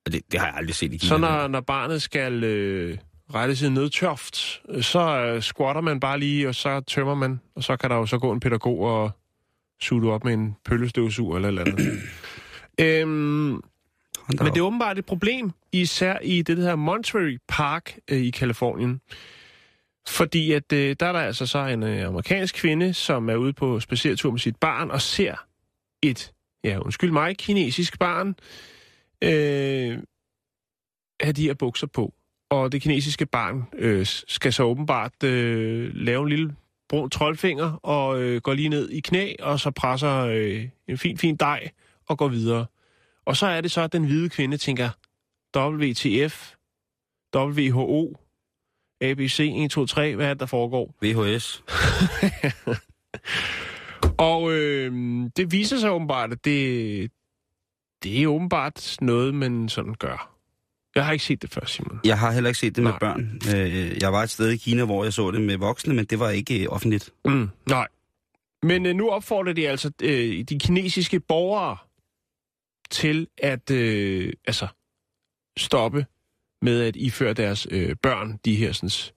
Det, det har jeg aldrig set i Kina. Så når, når barnet skal øh, rette sig ned tørft, øh, så øh, squatter man bare lige, og så tømmer man, og så kan der jo så gå en pædagog og suge op med en pøllestøvsuger eller eller andet. [CLEARS THROAT] øhm, Men det er åbenbart et problem, især i det, der hedder Monterey Park øh, i Kalifornien. Fordi at øh, der er der altså så en øh, amerikansk kvinde, som er ude på spaceretur med sit barn og ser et, ja undskyld mig, kinesisk barn øh, have de her bukser på. Og det kinesiske barn øh, skal så åbenbart øh, lave en lille brun troldfinger og øh, går lige ned i knæ, og så presser øh, en fin, fin dej og går videre. Og så er det så, at den hvide kvinde tænker, WTF, WHO, ABC 1, 2, 3, hvad er det, der foregår? VHS. [LAUGHS] Og øh, det viser sig åbenbart, at det, det er åbenbart noget, man sådan gør. Jeg har ikke set det før, Simon. Jeg har heller ikke set det med Nej. børn. Øh, Jeg var et sted i Kina, hvor jeg så det med voksne, men det var ikke øh, offentligt. Mm, nej. Men øh, nu opfordrer de altså øh, de kinesiske borgere til at øh, altså stoppe med at iføre deres øh, børn de her sådan,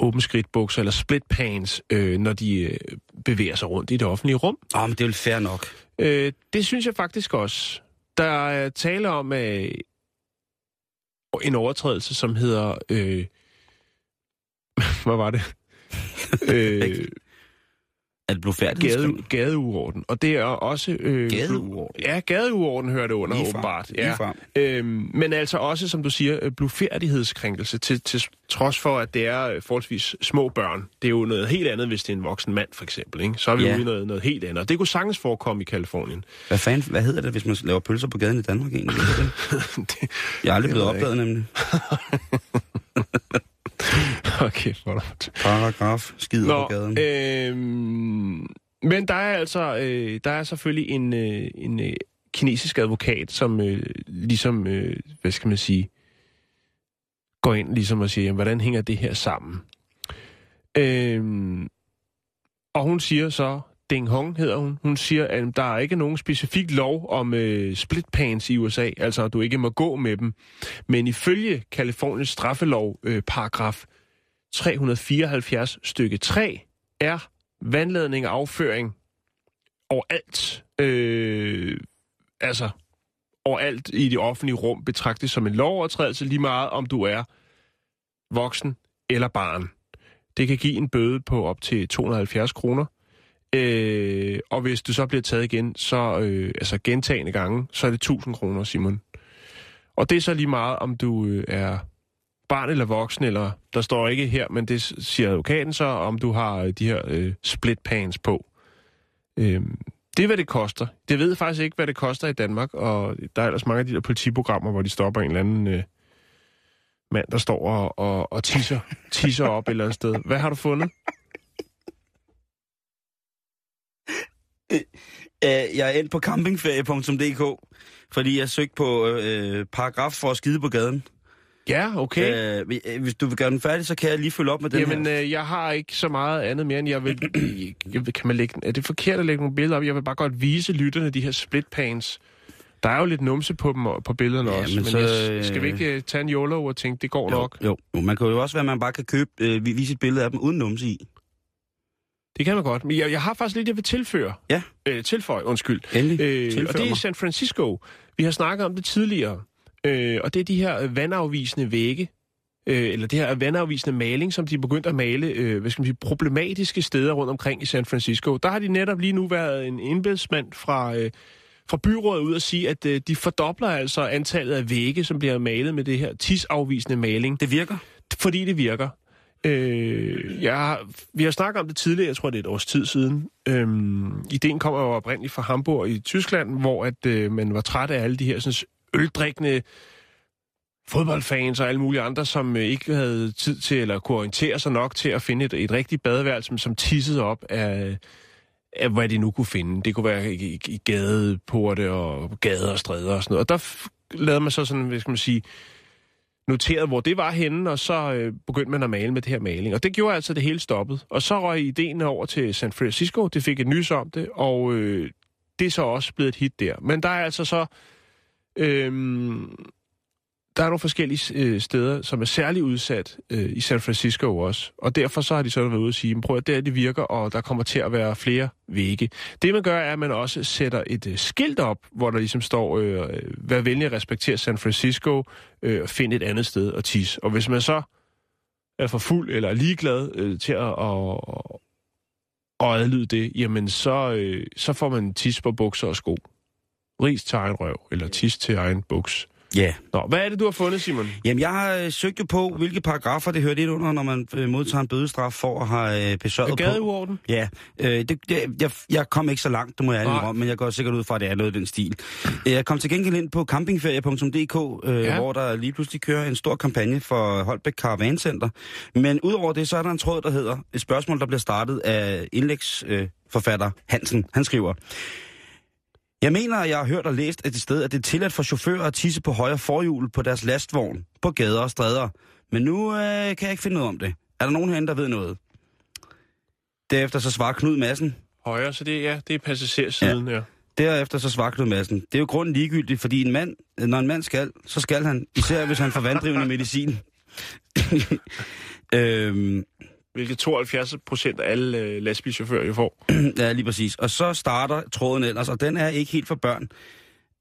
åben skridtbukser eller split pants, øh, når de øh, bevæger sig rundt i det offentlige rum. Åh, men det er vel fair nok. Øh, det synes jeg faktisk også. Der er tale om øh, en overtrædelse, som hedder... Øh, [LAUGHS] hvad var det? [LAUGHS] øh, Er det blodfærdigt? gade, gadeuorden. Og det er også... Øh, Gadeuorden? Ja, gadeuorden hører det under, Ligefrem. åbenbart. Ja. Ligefrem. Øhm, men altså også, som du siger, øh, blufærdighedskrænkelse, til, til trods for, at det er øh, forholdsvis små børn. Det er jo noget helt andet, hvis det er en voksen mand, for eksempel. Ikke? Så er vi Ja. ude i noget, noget helt andet. Og det kunne sagtens forekomme i Kalifornien. Hvad fanden, hvad hedder det, hvis man laver pølser på gaden i Danmark egentlig? [LAUGHS] det, Jeg er aldrig blevet opdaget, nemlig. [LAUGHS] [LAUGHS] okay, flot. Paragraf, skider på Nå, gaden. øhm, men der er altså øh, der er selvfølgelig en, øh, en øh, kinesisk advokat, som øh, ligesom, øh, hvad skal man sige, går ind ligesom og siger, jamen, hvordan hænger det her sammen? Øhm, og hun siger så, Ding Hong hedder hun, hun siger, at der er ikke nogen specifik lov om øh, split pants i USA, altså at du ikke må gå med dem. Men ifølge Kaliforniens straffelov, øh, paragraf 374 stykke 3, er vandladning og afføring overalt, øh, altså overalt i det offentlige rum betragtes som en lovovertrædelse, lige meget om du er voksen eller barn. Det kan give en bøde på op til 270 kroner. Øh, og hvis du så bliver taget igen, så øh, altså gentagende gange, så er det 1000 kroner, Simon. Og det er så lige meget, om du øh, er barn eller voksen, eller der står ikke her, men det siger advokaten så, om du har øh, de her øh, split pants på. Øh, det er, hvad det koster. Det ved jeg faktisk ikke, hvad det koster i Danmark, og der er ellers mange af de der politiprogrammer, hvor de stopper en eller anden øh, mand, der står og, og, og tisser, tisser op et eller andet sted. Hvad har du fundet? Øh, øh, jeg er endt på campingferie.dk, fordi jeg søgte på øh, paragraf for at skide på gaden. Ja, okay. Øh, hvis- hvis du vil gøre den færdig, så kan jeg lige følge op med den Jamen, her. øh, jeg har ikke så meget andet mere, end jeg vil... [CLEARS THROAT] jeg vil kan man lægge, er det forkert at lægge nogle billeder op? Jeg vil bare godt vise lytterne de her split pans. Der er jo lidt numse på dem og på billederne Ja, også, men så, jeg, skal vi øh, ikke øh, tage en YOLO og tænke, det går jo, nok? Jo, jo, man kan jo også være, at man bare kan købe, øh, vi- vise et billede af dem uden numse i. Det kan man godt. Men jeg, jeg har faktisk lidt, jeg vil tilføre. Ja. Øh, tilføje, undskyld. Endelig, Øh, tilfør og det er i mig. San Francisco. Vi har snakket om det tidligere. Øh, og det er de her vandafvisende vægge, øh, eller det her vandafvisende maling, som de er begyndt at male, øh, hvad skal man sige, problematiske steder rundt omkring i San Francisco. Der har de netop lige nu været en embedsmand fra, øh, fra byrådet ud og sige, at øh, de fordobler altså antallet af vægge, som bliver malet med det her tisafvisende maling Det virker. fordi det virker. Øh, jeg, har- vi har snakket om det tidligere, jeg tror det er et års tid siden. Øhm, ideen kommer jo oprindeligt fra Hamburg i Tyskland, hvor at, øh, man var træt af alle de her sådan, øldrikkende fodboldfans og alle mulige andre, som øh, ikke havde tid til eller kunne orientere sig nok til at finde et, et rigtigt badeværelse, som tissede op af, af, hvad de nu kunne finde. Det kunne være i, i, i gadeporte og gader og stræder og sådan noget. Og der f- lavede man så sådan, hvad skal man sige, noteret, hvor det var henne, og så øh, begyndte man at male med det her maling. Og det gjorde altså, det hele stoppet. Og så røg ideen over til San Francisco, det fik et nys om det, og øh, det er så også blevet et hit der. Men der er altså så... Øhm, der er nogle forskellige øh, steder, som er særligt udsat øh, i San Francisco også. Og derfor så har de så været ude og sige, prøv at der det virker, og der kommer til at være flere vægge. Det man gør, er, at man også sætter et øh, skilt op, hvor der ligesom står, øh, vær venlig at respektere San Francisco, øh, og find et andet sted at tisse. Og hvis man så er for fuld eller ligeglad øh, til at, at, at adlyde det, jamen så, øh, så får man tis på bukser og sko. Ris til egen røv, eller tis til egen buks. Ja. Nå, hvad er det, du har fundet, Simon? Jamen, jeg har øh, søgt jo på, hvilke paragrafer det hører lidt under, når man øh, modtager en bødestraf for at have øh, besøget på. Gadeuorden? Ja, øh, det, det, jeg, jeg kom ikke så langt, det må jeg Nej. ærligt om, men jeg går sikkert ud fra, at det er noget i den stil. Jeg kom til gengæld ind på campingferie.dk, øh, Ja. ja. hvor der lige pludselig kører en stor kampagne for Holbæk Caravan Center. Men udover det, så er der en tråd, der hedder et spørgsmål, der bliver startet af indlægsforfatter øh, forfatter Hansen. Han skriver, jeg mener, at jeg har hørt og læst et sted, at det er tilladt for chauffører at tisse på højre forhjul på deres lastvogn, på gader og stræder. Men nu øh, kan jeg ikke finde noget om det. Er der nogen herinde, der ved noget? Derefter så svarer Knud Madsen. Højre, så det, ja, det er passagersiden, ja. ja. Derefter så svarer Knud Madsen. Det er jo grunden ligegyldigt, fordi en mand, når en mand skal, så skal han. Især hvis han får vanddrivende medicin. [LAUGHS] øhm, Hvilket 72 procent af alle øh, lastbilchauffører jo får. [CLEARS THROAT] ja, lige præcis. Og så starter tråden ellers, og den er ikke helt for børn.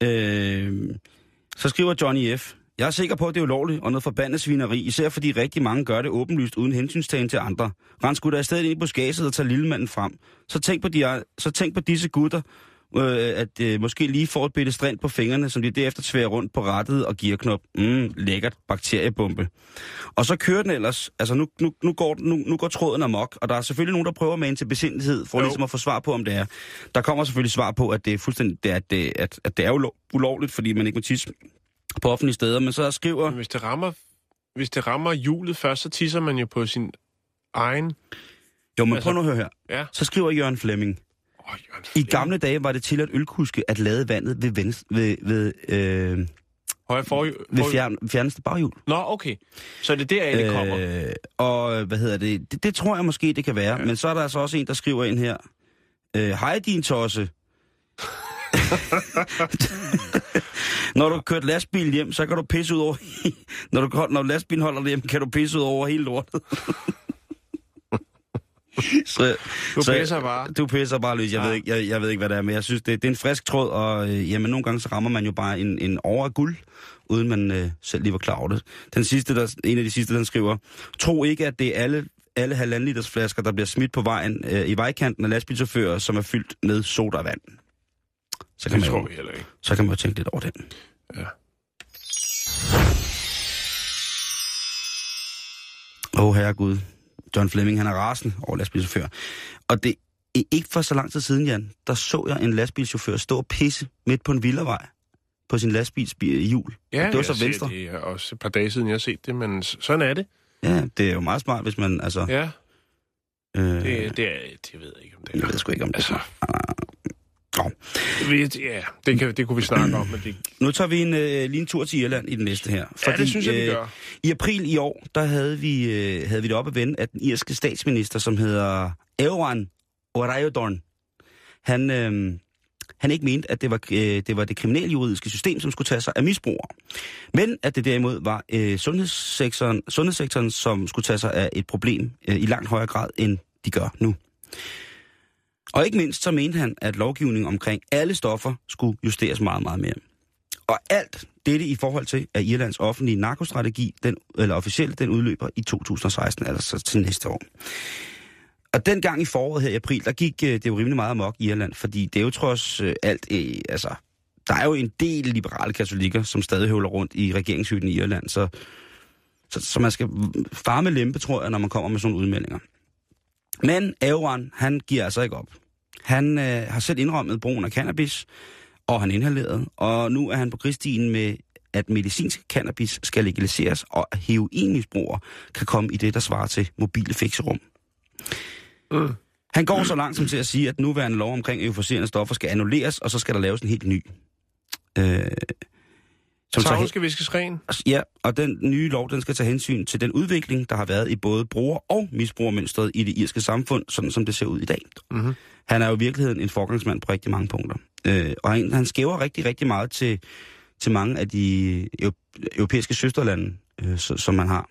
Øh, så skriver Johnny F. Jeg er sikker på, at det er ulovligt og noget forbandet svineri, især fordi rigtig mange gør det åbenlyst uden hensynstagen til andre. Rens gutter da i stedet ind i buskaget og tager lillemanden frem. Så tænk på, de, så tænk på disse gutter, øh, at øh, måske lige får et bitte strand på fingrene, som de derefter tværer rundt på rattet og gearknop. Mm, lækkert bakteriebombe. Og så kører den ellers, altså nu, nu, nu, går, nu, nu går tråden amok, og der er selvfølgelig nogen, der prøver med en til besindighed, for Jo. ligesom at få svar på, om det er. Der kommer selvfølgelig svar på, at det er fuldstændig, det er, at, det, at, at det er ulo- ulovligt, fordi man ikke må tisse på offentlige steder, men så skriver... Men hvis det rammer, hvis det rammer hjulet først, så tisser man jo på sin egen... Jo, men altså- prøv nu at høre her. Ja. Så skriver Jørgen Flemming. I gamle dage var det til at ølkuske at lade vandet ved, venstre, ved, ved, øh, Højre for, ved fjern, fjerneste baghjul. Nå, okay. Så det er der, det kommer. Øh, og hvad hedder det? det? Det tror jeg måske, det kan være. Ja. Men så er der altså også en, der skriver ind her. Øh, Hej din tosse. [LAUGHS] når du har kørt lastbil hjem, så kan du pisse ud over... [LAUGHS] når, du, når lastbilen holder hjem, kan du pisse ud over hele lortet. [LAUGHS] så, Du så- pisser bare. Du pisser bare løs. Jeg, Ja. ved ikke, jeg, jeg ved ikke, hvad det er, men jeg synes, det, det er en frisk tråd, og øh, jamen, nogle gange så rammer man jo bare en, en over af guld, uden man øh, selv lige var klar over det. Den sidste, der, en af de sidste, den skriver, tro ikke, at det er alle, alle halvanden liters flasker, der bliver smidt på vejen øh, i vejkanten af lastbilchauffører, som er fyldt med sodavand. Så kan, Det man jo, ikke. så kan man jo tænke lidt over den. Ja. Åh, oh, herregud. John Fleming, han er rasen over lastbilchauffør. Og det er ikke for så lang tid siden, Jan, der så jeg en lastbilchauffør stå og pisse midt på en villavej på sin lastbils bi- hjul. Ja, det var så venstre. Det er også et par dage siden, jeg har set det, men sådan er det. Ja, det er jo meget smart, hvis man, altså... Ja, øh, det, det, er, det ved jeg ikke, om det er. jeg ved sgu ikke, om det Altså, Nå. ja, det, kan, det kunne vi snakke om, men det, Nu tager vi en, øh, lige en tur til Irland i den næste her. ja, det synes jeg, vi øh, gør. I april i år, der havde vi, øh, havde vi det op at vende, at den irske statsminister, som hedder Eoran O'Riordan, han, øh, han ikke mente, at det var, øh, det var det kriminaljuridiske system, som skulle tage sig af misbrugere. Men at det derimod var øh, sundhedssektoren, sundhedssektoren, som skulle tage sig af et problem øh, i langt højere grad, end de gør nu. Og ikke mindst så mente han, at lovgivningen omkring alle stoffer skulle justeres meget, meget mere. Og alt dette i forhold til, at Irlands offentlige narkostrategi, den, eller officielt, den udløber i 2016, altså til næste år. Og den gang i foråret her i april, der gik øh, det jo rimelig meget amok i Irland, fordi det er jo trods øh, alt, øh, altså, der er jo en del liberale katolikker, som stadig høvler rundt i regeringshytten i Irland, så, så, så man skal farme lempe, tror jeg, når man kommer med sådan nogle udmeldinger. Men Aoran, han giver altså ikke op. Han øh, har selv indrømmet brugen af cannabis, og han inhalerede, og nu er han på krigstien med, at medicinsk cannabis skal legaliseres, og at heroinmisbrugere kan komme i det, der svarer til mobile fikserum. Mm. Han går så langt som til at sige, at nuværende lov omkring euforiserende stoffer skal annulleres, og så skal der laves en helt ny. Øh, som Tavlen hen- skal viskes ren. Ja, og den nye lov, den skal tage hensyn til den udvikling, der har været i både bruger- og misbrugermønstret i det irske samfund, sådan som det ser ud i dag. Mhm. Han er jo i virkeligheden en forgangsmand på rigtig mange punkter. Øh, og han, han skæver rigtig, rigtig meget til, til mange af de eu- europæiske søsterlande, øh, som man har.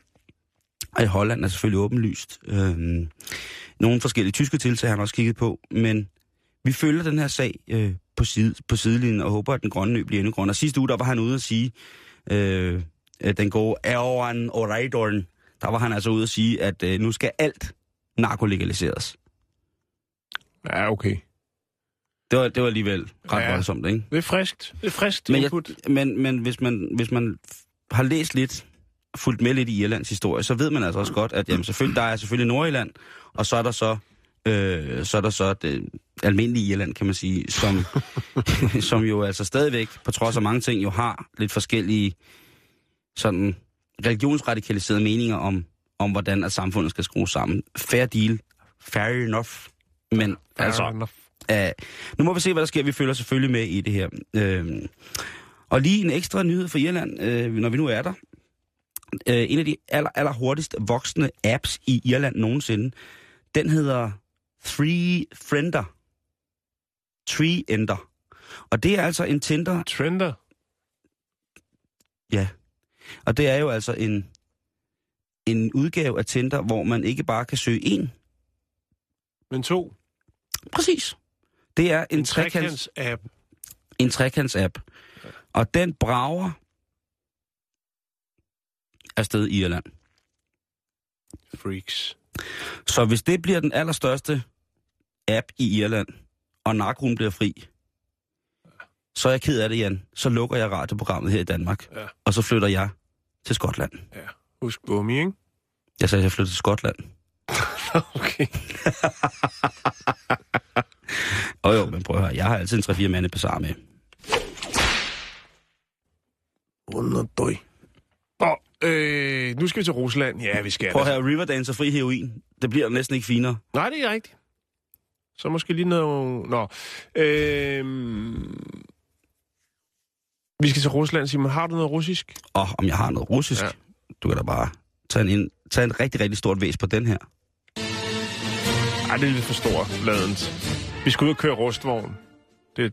Og i Holland er selvfølgelig åbenlyst. Øh, nogle forskellige tyske tiltag har han også kigget på, men vi følger den her sag øh, på, side, på sidelinjen og håber, at den grønne ø bliver endnu grønnere. Sidste uge, der var han ude at sige, øh, at den gode Erwan O'Reilly, der var han altså ude at sige, at øh, nu skal alt narko legaliseres. Ja, okay. Det var, det var alligevel ret Ja. voldsomt, ikke? Det er friskt. Det er friskt Men, input. jeg, men, men hvis, man, hvis man har læst lidt, fulgt med lidt i Irlands historie, så ved man altså også godt, at jamen, selvfølgelig, der er selvfølgelig Nordirland, og så er der så, øh, så, er der så det almindelige Irland, kan man sige, som, [LAUGHS] som jo altså stadigvæk, på trods af mange ting, jo har lidt forskellige sådan religionsradikaliserede meninger om, om hvordan at samfundet skal skrues sammen. Fair deal. Fair enough. Men altså, Uh, nu må vi se, hvad der sker. Vi følger selvfølgelig med i det her. Uh, og lige en ekstra nyhed for Irland, uh, når vi nu er der. Uh, en af de aller, aller hurtigst voksende apps i Irland nogensinde, den hedder Three Friender. Tree Ender. Og det er altså en Tinder, Trender. ja. Og det er jo altså en, en udgave af Tinder, hvor man ikke bare kan søge en. Men to. Præcis. Det er en, En trekants, trekants-app. en trekants-app. Og den brager afsted i Irland. Freaks. Så hvis det bliver den allerstørste app i Irland, og narkoen bliver fri, så er jeg ked af det, Jan. Så lukker jeg radioprogrammet her i Danmark, Ja. og så flytter jeg til Skotland. Ja. Husk Bummi, ikke? Jeg sagde, at jeg flytter til Skotland. [LAUGHS] okay. [LAUGHS] Og jo, men prøv at høre, jeg har altid en 3-4 mande på med. Underdøj. Og, øh, nu skal vi til Rusland. Ja, vi skal Prøv at det. høre, Riverdance og fri heroin. Det bliver næsten ikke finere. Nej, det er rigtigt. Så måske lige noget... Nå. Øh, vi skal til Rusland, Simon. Har du noget russisk? Og om jeg har noget russisk, Ja. du kan da bare tage en, tage en rigtig, rigtig stort væs på den her. Ej, det er lidt for stor, ladent. Vi skal ud og køre rustvogn. Det,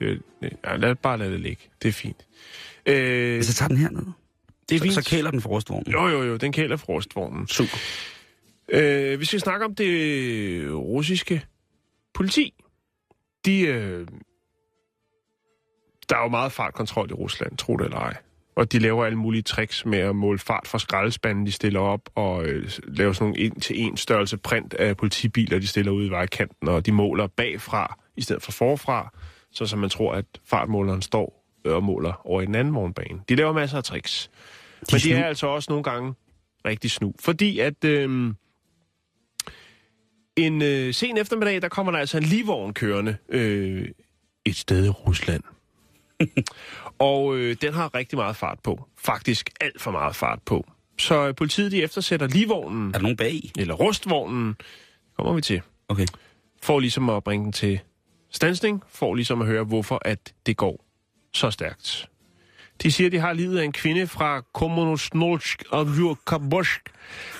det, det ja, lad, bare lad det ligge. Det er fint. Øh, jeg tager den her ned, det er så, fint. så kæler den for rustvognen. Jo, jo, jo. Den kæler for rustvognen. Super. Øh, vi skal snakke om det russiske politi. De, øh, der er jo meget fartkontrol i Rusland, tro det eller ej. Og de laver alle mulige tricks med at måle fart fra skraldespanden, de stiller op, og øh, laver sådan nogle en-til-en størrelse print af politibiler, de stiller ud i vejkanten, og de måler bagfra i stedet for forfra, så som man tror, at fartmåleren står øh, og måler over i den anden vognbane. De laver masser af tricks. Men de snu. er altså også nogle gange rigtig snu. Fordi at øh, en øh, sen eftermiddag, der kommer der altså en livvogn kørende øh, et sted i Rusland. [LAUGHS] og øh, den har rigtig meget fart på. Faktisk alt for meget fart på. Så øh, politiet de eftersætter livvognen, Er der nogen bag eller rustvognen, kommer vi til, Okay. for ligesom at bringe den til stansning, for ligesom at høre, hvorfor at det går så stærkt. De siger, de har livet af en kvinde fra Kommunosnolsk og Vyurkabosk,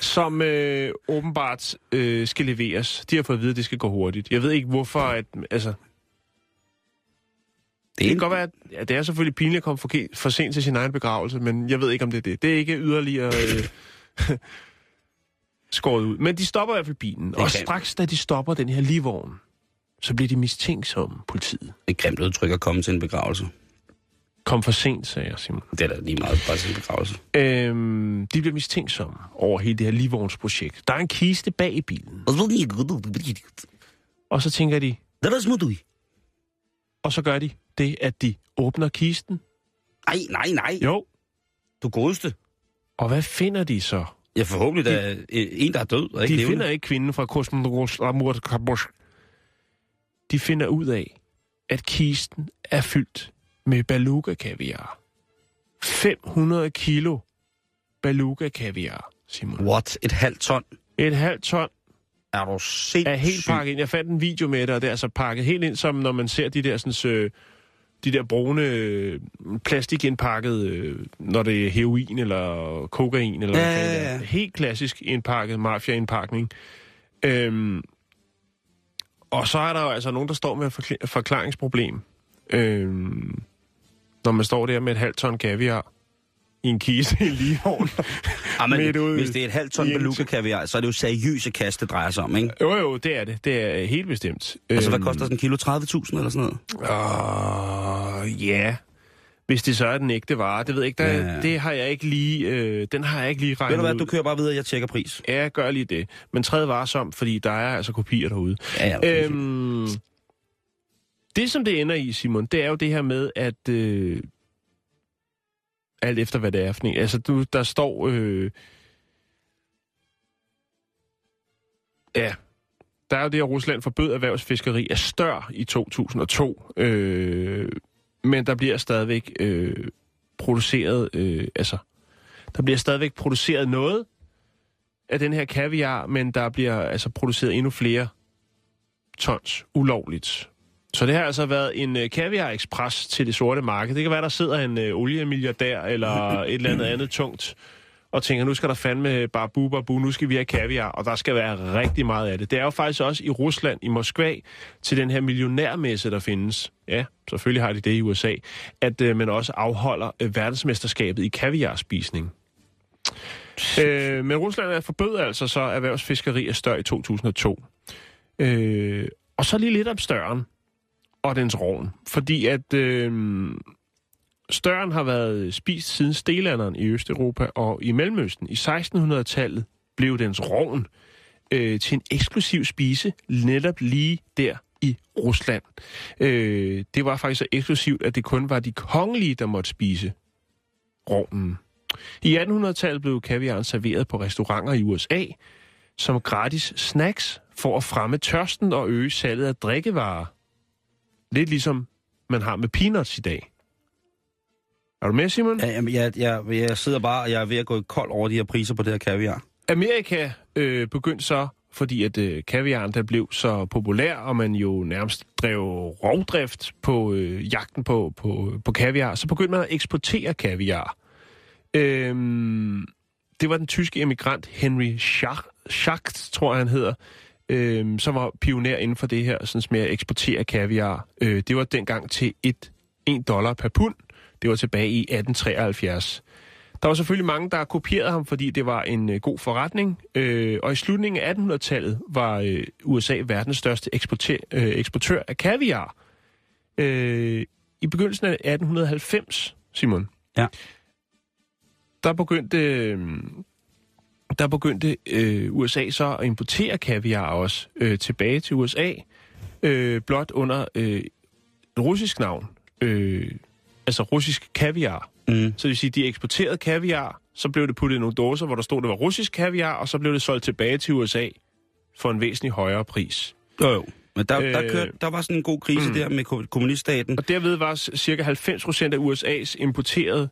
som øh, åbenbart øh, skal leveres. De har fået at vide, at det skal gå hurtigt. Jeg ved ikke, hvorfor... At, altså, Det det kan godt være, at ja, det er selvfølgelig pinligt at komme for, for sent til sin egen begravelse, men jeg ved ikke, om det er det. Det er ikke yderligere øh, [LAUGHS] skåret ud. Men de stopper i hvert fald bilen. Og kan- straks, da de stopper den her livvogn, så bliver de mistænksomme, politiet. et grimt udtryk at komme til en begravelse. Kom for sent, sagde jeg, Simon. Det er da lige meget bare til en begravelse. Øhm, de bliver mistænksomme over hele det her livvognsprojekt. Der er en kiste bag i bilen. Og så tænker de, og så gør de det, at de åbner kisten. Nej, nej, nej. Jo. Du godeste. Og hvad finder de så? Ja, forhåbentlig der er en, der er død og ikke De levende. finder ikke kvinden fra Kosmodroslamurkabosk. De finder ud af, at kisten er fyldt med beluga-kaviar. 500 kilo beluga-kaviar, Simon. What? Et halvt ton? Et halvt ton Er du sindssyg? er helt pakket ind. Jeg fandt en video med det, og det er altså pakket helt ind, som når man ser de der, sådan, øh, de der brune øh, plastikindpakket, øh, når det er heroin eller kokain. Eller Ja, det ja, ja. Helt klassisk indpakket, mafia-indpakning. Øhm, og så er der jo altså nogen, der står med et forkl- forklaringsproblem. Øhm, når man står der med et halvt ton kaviar i en kiste i. [LAUGHS] Ah, men, midt ude hvis det er et halvt ton beluga kaviar, så er det jo seriøse kast, det drejer sig om, ikke? jo, jo, det er det. Det er helt bestemt. Altså, hvad Øhm, koster sådan en kilo? 30.000 eller sådan noget? Uh, ja. Hvis det så er den ægte vare, det ved jeg ikke. Der, Ja. Det har jeg ikke lige, øh, den har jeg ikke lige Ved regnet du hvad, du kører bare videre, jeg tjekker pris. Ja, gør lige det. Men træd varsom, fordi der er altså kopier derude. Ja, ja. Øhm, det, som det ender i, Simon, det er jo det her med, at... Øh, alt efter, hvad det er for en. Altså, du, der står... Øh, ja, der er jo det, at Rusland forbød erhvervsfiskeri af større i 2002. Øh, men der bliver stadigvæk øh, produceret... Øh, altså, der bliver stadigvæk produceret noget af den her kaviar, men der bliver altså produceret endnu flere tons ulovligt. Så det har altså været en uh, kaviar express til det sorte marked. Det kan være, der sidder en uh, oliemilliardær eller [CLEARS THROAT] et eller andet andet tungt og tænker, nu skal der fandme bare bu, bu, nu skal vi have kaviar, og der skal være rigtig meget af det. Det er jo faktisk også i Rusland, i Moskva, til den her millionærmesse, der findes. Ja, selvfølgelig har de det i USA, at uh, man også afholder uh, verdensmesterskabet i kaviarspisning. Øh, men Rusland er forbød altså så erhvervsfiskeri af stør i 2002. Øh, og så lige lidt om støren og dens rovn. Fordi at øh, støren har været spist siden stenalderen i Østeuropa og i Mellemøsten. I 1600-tallet blev dens rovn øh, til en eksklusiv spise netop lige der i Rusland. Øh, det var faktisk så eksklusivt, at det kun var de kongelige, der måtte spise rovnen. I 1800-tallet blev kaviaren serveret på restauranter i USA som gratis snacks for at fremme tørsten og øge salget af drikkevarer. Lidt ligesom man har med peanuts i dag. Er du med, Simon? Ja, jamen, jeg, jeg, jeg sidder bare, og jeg er ved at gå kold over de her priser på det her kaviar. Amerika øh, begyndte så, fordi at øh, kaviaren der blev så populær, og man jo nærmest drev rovdrift på øh, jagten på, på, på kaviar, så begyndte man at eksportere kaviar. Øhm, det var den tyske emigrant Henry Schacht, Schacht tror jeg han hedder, øhm, som var pioner inden for det her, sådan med at eksportere kaviar. Øh, det var dengang til 1, 1 dollar per pund. Det var tilbage i 1873. Der var selvfølgelig mange, der kopierede ham, fordi det var en øh, god forretning. Øh, og i slutningen af 1800-tallet var øh, USA verdens største eksportør, øh, eksportør af kaviar. Øh, I begyndelsen af 1890, Simon, Ja. der begyndte, øh, der begyndte øh, USA så at importere kaviar også øh, tilbage til USA, øh, blot under øh, russisk navn, øh, altså russisk kaviar. Mm. Så det vil sige, de eksporterede kaviar, så blev det puttet i nogle dåser, hvor der stod, det var russisk kaviar, og så blev det solgt tilbage til USA for en væsentlig højere pris. Jo, jo. Men der, øh, der, Øh, kørte, der var sådan en god krise mm. der med ko- kommuniststaten. Og derved var cirka 90 procent af USA's importeret,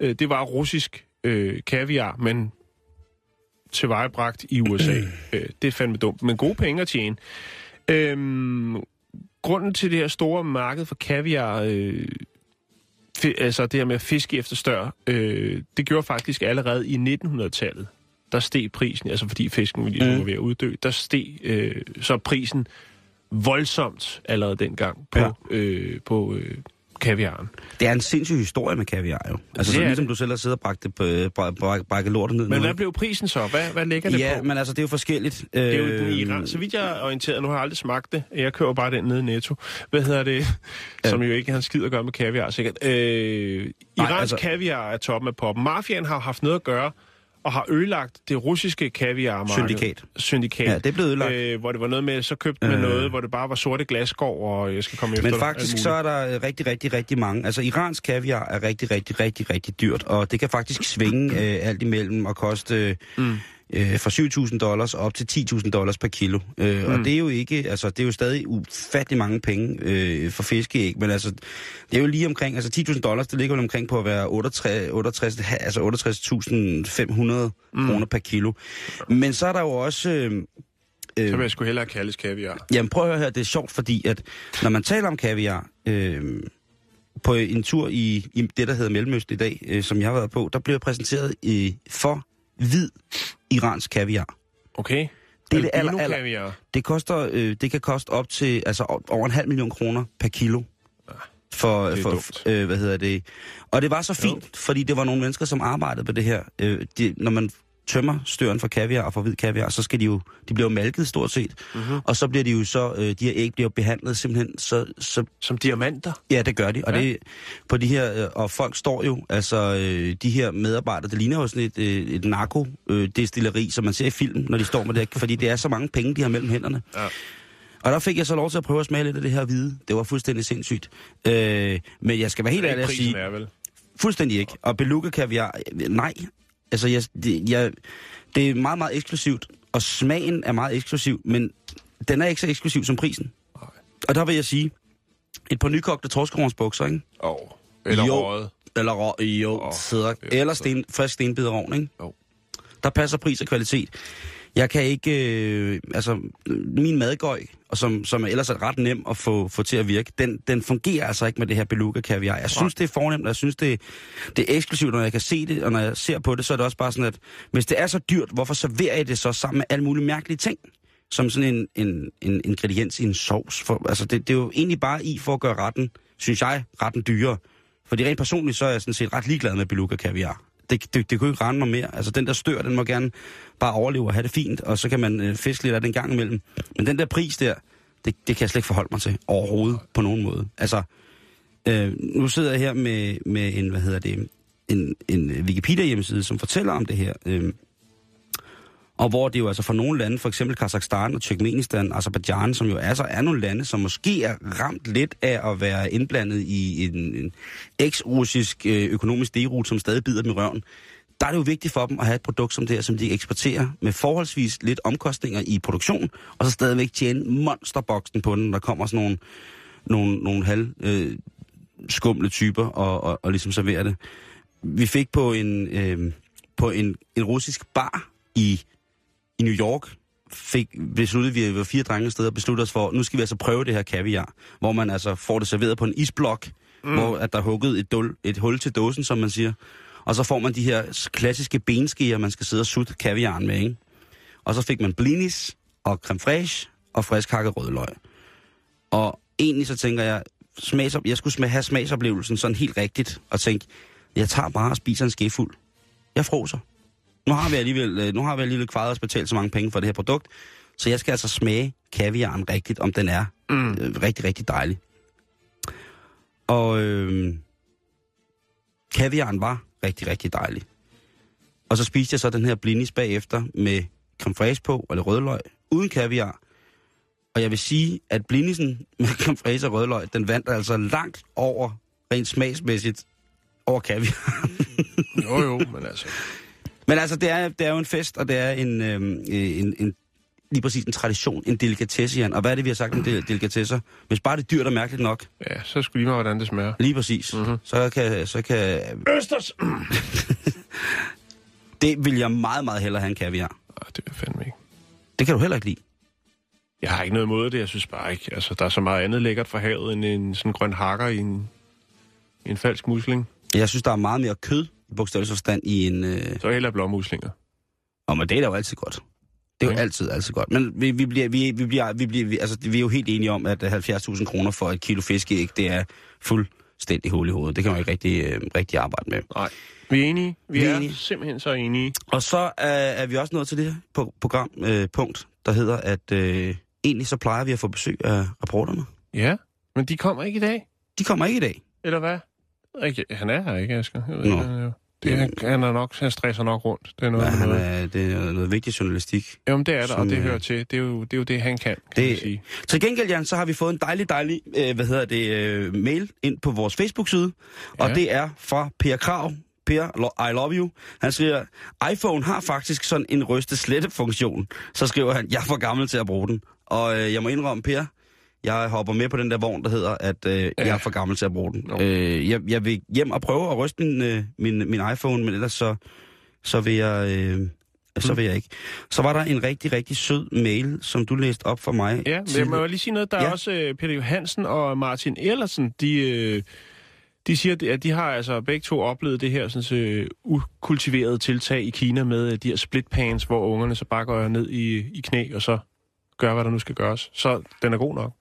øh, det var russisk øh, kaviar, men tilvejebragt i USA. øh, det er fandme dumt, men gode penge at tjene. Øhm, grunden til det her store marked for kaviar, øh, fi, altså det her med at fiske efter stør, øh, det gjorde faktisk allerede i 1900-tallet. Der steg prisen, altså fordi fisken ligesom Mm. var ved at uddø, der steg øh, så prisen voldsomt allerede dengang på, ja. øh, på øh, kaviaren. Det er en sindssyg historie med kaviar, jo. Altså, Det så ligesom det. du selv har siddet og bragt det bra- brækket lortet ned. Men hvad blev prisen så? Hvad, hvad ligger det Ja, på? men altså, det er jo forskelligt. Det er jo Øh, den Iran. Så vidt jeg er orienteret, nu har jeg aldrig smagt det. Jeg kører bare den nede i Netto. Hvad hedder det? Som jo ikke har skid at gøre med kaviar, sikkert. Øh, Irans altså- altså... kaviar er toppen af poppen. Mafiaen har haft noget at gøre og har ødelagt det russiske kaviarmarked. Syndikat. Syndikat. Ja, det er blevet ødelagt. Øh, hvor det var noget med, så købte man Øh. noget, hvor det bare var sorte glasskår, og jeg skal komme efter Men faktisk så er der øh, rigtig, rigtig, rigtig mange. Altså, iransk kaviar er rigtig, rigtig, rigtig, rigtig dyrt, og det kan faktisk svinge [CLEARS THROAT] øh, alt imellem og koste øh, Mm. Øh, fra 7.000 dollars op til 10.000 dollars per kilo. Øh, mm. Og det er jo ikke, altså, det er jo stadig ufattelig mange penge øh, for fiskeæg, men altså, det er jo lige omkring, altså 10.000 dollars, det ligger vel omkring på at være 68, 68, altså 68.500 mm. kroner per kilo. Men så er der jo også... Øh, øh, Så vil jeg sgu hellere kaldes kaviar. Jamen prøv at høre her, det er sjovt, fordi at når man taler om kaviar, øh, på en tur i, i det, der hedder Mellemøsten i dag, øh, som jeg har været på, der blev jeg præsenteret øh, for hvid iransk kaviar. Okay. Det er det aller, aller, det, koster, øh, det kan koste op til altså over en halv million kroner per kilo. For, det er for dumt. øh, hvad hedder det? Og det var så fint, jo. fordi det var nogle mennesker, som arbejdede på det her. Øh, de, når man tømmer støren for kaviar og for hvid kaviar, så skal de jo, de bliver jo malket stort set. Mhm. Mm-hmm. Og så bliver de jo så, øh, de her æg bliver behandlet simpelthen, så, så Som diamanter. Ja, det gør de. Og, Ja. det, på de her, øh, og folk står jo, altså øh, de her medarbejdere, det ligner jo sådan et, øh, et narko-destilleri, som man ser i film, når de står med det, fordi det er så mange penge, de har mellem hænderne. Ja. Og der fik jeg så lov til at prøve at smage lidt af det her hvide. Det var fuldstændig sindssygt. Øh, men jeg skal være helt ærlig at sige... er, vel? Fuldstændig ikke. Og beluga kaviar, nej. Altså, jeg, det, jeg, det er meget, meget eksklusivt. Og smagen er meget eksklusiv, men den er ikke så eksklusiv som prisen. Nej. Og der vil jeg sige, et par nykogte torskerhornsbukser, ikke? Oh. eller Jo. røget. Eller rå, jo, oh, sidder, er eller sten, frisk stenbiderovn, ikke? Jo. Der passer pris og kvalitet. Jeg kan ikke, øh, altså, min madgøj, og som, som ellers er ret nem at få, få til at virke, den, den fungerer altså ikke med det her beluga kaviar. Jeg synes, det er fornemt, og jeg synes, det, det er eksklusivt, når jeg kan se det, og når jeg ser på det, så er det også bare sådan, at hvis det er så dyrt, hvorfor serverer jeg det så sammen med alle mulige mærkelige ting? Som sådan en, en, en ingrediens i en sovs. For, altså, det, det er jo egentlig bare i for at gøre retten, synes jeg, retten dyrere. Fordi rent personligt, så er jeg sådan set ret ligeglad med beluga kaviar. Det, det, det kunne ikke rende mig mere. Altså, den der stør, den må gerne bare overleve og have det fint, og så kan man øh, fiske lidt af den gang imellem. Men den der pris der, det, det kan jeg slet ikke forholde mig til overhovedet på nogen måde. Altså, øh, nu sidder jeg her med, med en, hvad hedder det, en, en øh, Wikipedia-hjemmeside, som fortæller om det her. Øh, og hvor det jo altså fra nogle lande, for eksempel Kazakhstan og Turkmenistan, Azerbaijan, som jo altså er nogle lande, som måske er ramt lidt af at være indblandet i en, en eks-russisk øh, økonomisk derut, som stadig bider dem i røven. Der er det jo vigtigt for dem at have et produkt som det her, som de eksporterer med forholdsvis lidt omkostninger i produktion, og så stadigvæk tjene monsterboksen på den, der kommer sådan nogle, nogle, nogle halv øh, skumle typer og, og, og ligesom serverer det. Vi fik på en, øh, på en, en russisk bar i i New York fik besluttet, vi var fire drenge steder og besluttede os for, nu skal vi altså prøve det her kaviar, hvor man altså får det serveret på en isblok, mm. hvor at der er hugget et, dul, et hul til dåsen, som man siger. Og så får man de her klassiske benskeer, man skal sidde og sutte kaviaren med, ikke? Og så fik man blinis og creme fraiche og frisk hakket rødløg. Og egentlig så tænker jeg, smags, jeg skulle smag, have smagsoplevelsen sådan helt rigtigt, og tænke, jeg tager bare og spiser en skefuld. Jeg froser. Nu har vi alligevel, øh, nu har vi alligevel kvaret os betalt så mange penge for det her produkt, så jeg skal altså smage kaviaren rigtigt, om den er mm. øh, rigtig, rigtig dejlig. Og øh, kaviaren var rigtig, rigtig dejlig. Og så spiste jeg så den her blinis bagefter med creme fraiche på, eller rødløg, uden kaviar. Og jeg vil sige, at blinisen [LAUGHS] med creme fraiche og rødløg, den vandt altså langt over, rent smagsmæssigt, over kaviar. Jo, jo, men altså... [LAUGHS] Men altså, det er, det er jo en fest, og det er en, øhm, en, en lige præcis en tradition, en delikatesse, Jan. Og hvad er det, vi har sagt om del- delikatesser? Hvis bare det er dyrt og mærkeligt nok, Ja, så skulle lige meget, hvordan det smager. lige præcis, mm-hmm. så kan, så kan... Østers! [LAUGHS] Det vil jeg meget, meget hellere have en kaviar. Nej, det vil jeg fandme ikke. Det kan du heller ikke lide. Jeg har ikke noget imod det, jeg synes bare ikke. Altså, der er så meget andet lækkert fra havet, end en sådan grøn hakker i en, i en falsk musling. Jeg synes, der er meget mere kød bogstavelig forstand i en... Øh... Så heller blåmuslinger. Og men det er da jo altid godt. Det er jo Ja. altid, altid godt. Men vi, vi, bliver, vi, vi, bliver, vi, bliver, vi, altså, vi er jo helt enige om, at 70.000 kroner for et kilo fiskeæg, det er fuldstændig hul i hovedet. Det kan man ikke rigtig, øh, rigtig arbejde med. Nej. Vi er enige. Vi, Vi er er, enige. simpelthen så enige. Og så er, er vi også nået til det her på- program, øh, punkt, der hedder, at øh, egentlig så plejer vi at få besøg af rapporterne. Ja, men de kommer ikke i dag. De kommer ikke i dag. Eller hvad? Ikke, han er her ikke, Asger. Jeg ved, Nå. han, er jo- det, er, han, er nok, han stresser nok rundt. Det er noget, Ja, han noget. er, det er noget vigtig journalistik. Jamen, det er der, og det øh, hører til. Det er, jo, det er jo det, han kan, kan Det- sige. Til gengæld, Jan, så har vi fået en dejlig, dejlig, øh, hvad hedder det, øh, mail ind på vores Facebook-side. Ja. Og Ja. det er fra Per Krav. Per, I love you. Han skriver, iPhone har faktisk sådan en ryste slette funktion. Så skriver han, jeg er for gammel til at bruge den. Og øh, jeg må indrømme, Per, jeg hopper med på den der vogn, der hedder, at øh, ja. jeg er for gammel til at bruge den. Nå. Øh, jeg, jeg vil hjem og prøve at ryste min, øh, min, min iPhone, men ellers så, så vil jeg... Øh, så Mm. vil jeg ikke. Så var der en rigtig, rigtig sød mail, som du læste op for mig. Ja, men jeg må lige sige noget. Der er Ja. også øh, Peter Johansen og Martin Ellersen, de, øh, de siger, at de har altså begge to oplevet det her sådan, øh, ukultiverede tiltag i Kina med øh, de her splitpans, hvor ungerne så bare går ned i, i knæ, og så gør, hvad der nu skal gøres. Så den er god nok.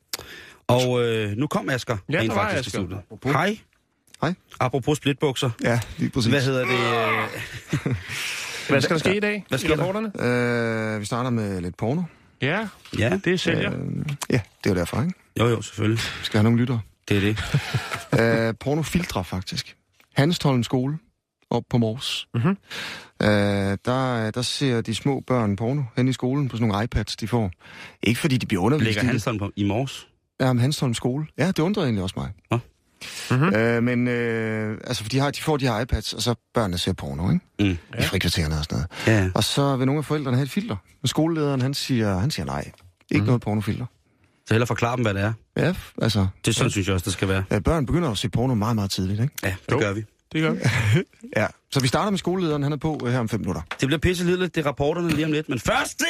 Og øh, nu kom Asger Ja, rent der var faktisk i Asger. studiet. Hej. Hej. Apropos splitbukser. Ja, lige præcis. Hvad hedder det? Øh, [LAUGHS] Hvad skal der ske i dag? Hvad sker i der? Øh, vi starter med lidt porno. Ja, ja, det er sælger. Øh, ja, det er jo derfor, ikke? jo jo, selvfølgelig. Vi skal have nogle lyttere. Det er det. [LAUGHS] øh, pornofiltre, faktisk. Hanstholm skole op på Mors. Mhm. Øh, der, der ser de små børn porno hen i skolen på sådan nogle iPads, de får. Ikke fordi de bliver undervist Ligger. Hanstholm på, i morges? Ja, men Hanstholm skole. Ja, det undrer egentlig også mig. Nå. Mm-hmm. Øh, men øh, altså, for de, har, de får de her iPads, og så børnene ser porno, ikke? Mm. I frikvartererne og sådan noget. Ja. Og så vil nogle af forældrene have et filter. Men skolelederen, han siger, han siger nej. Ikke mm. noget pornofilter. Så hellere forklare dem, hvad det er. Ja, altså, Det er sådan, synes jeg også, det skal være. øh, børn begynder at se porno meget, meget tidligt, ikke? Ja, det Jo. gør vi. Det gør vi. [LAUGHS] Ja. Så vi starter med skolelederen, han er på øh, her om fem minutter. Det bliver pisse lidt, det er rapporterne lige om lidt. Men først, det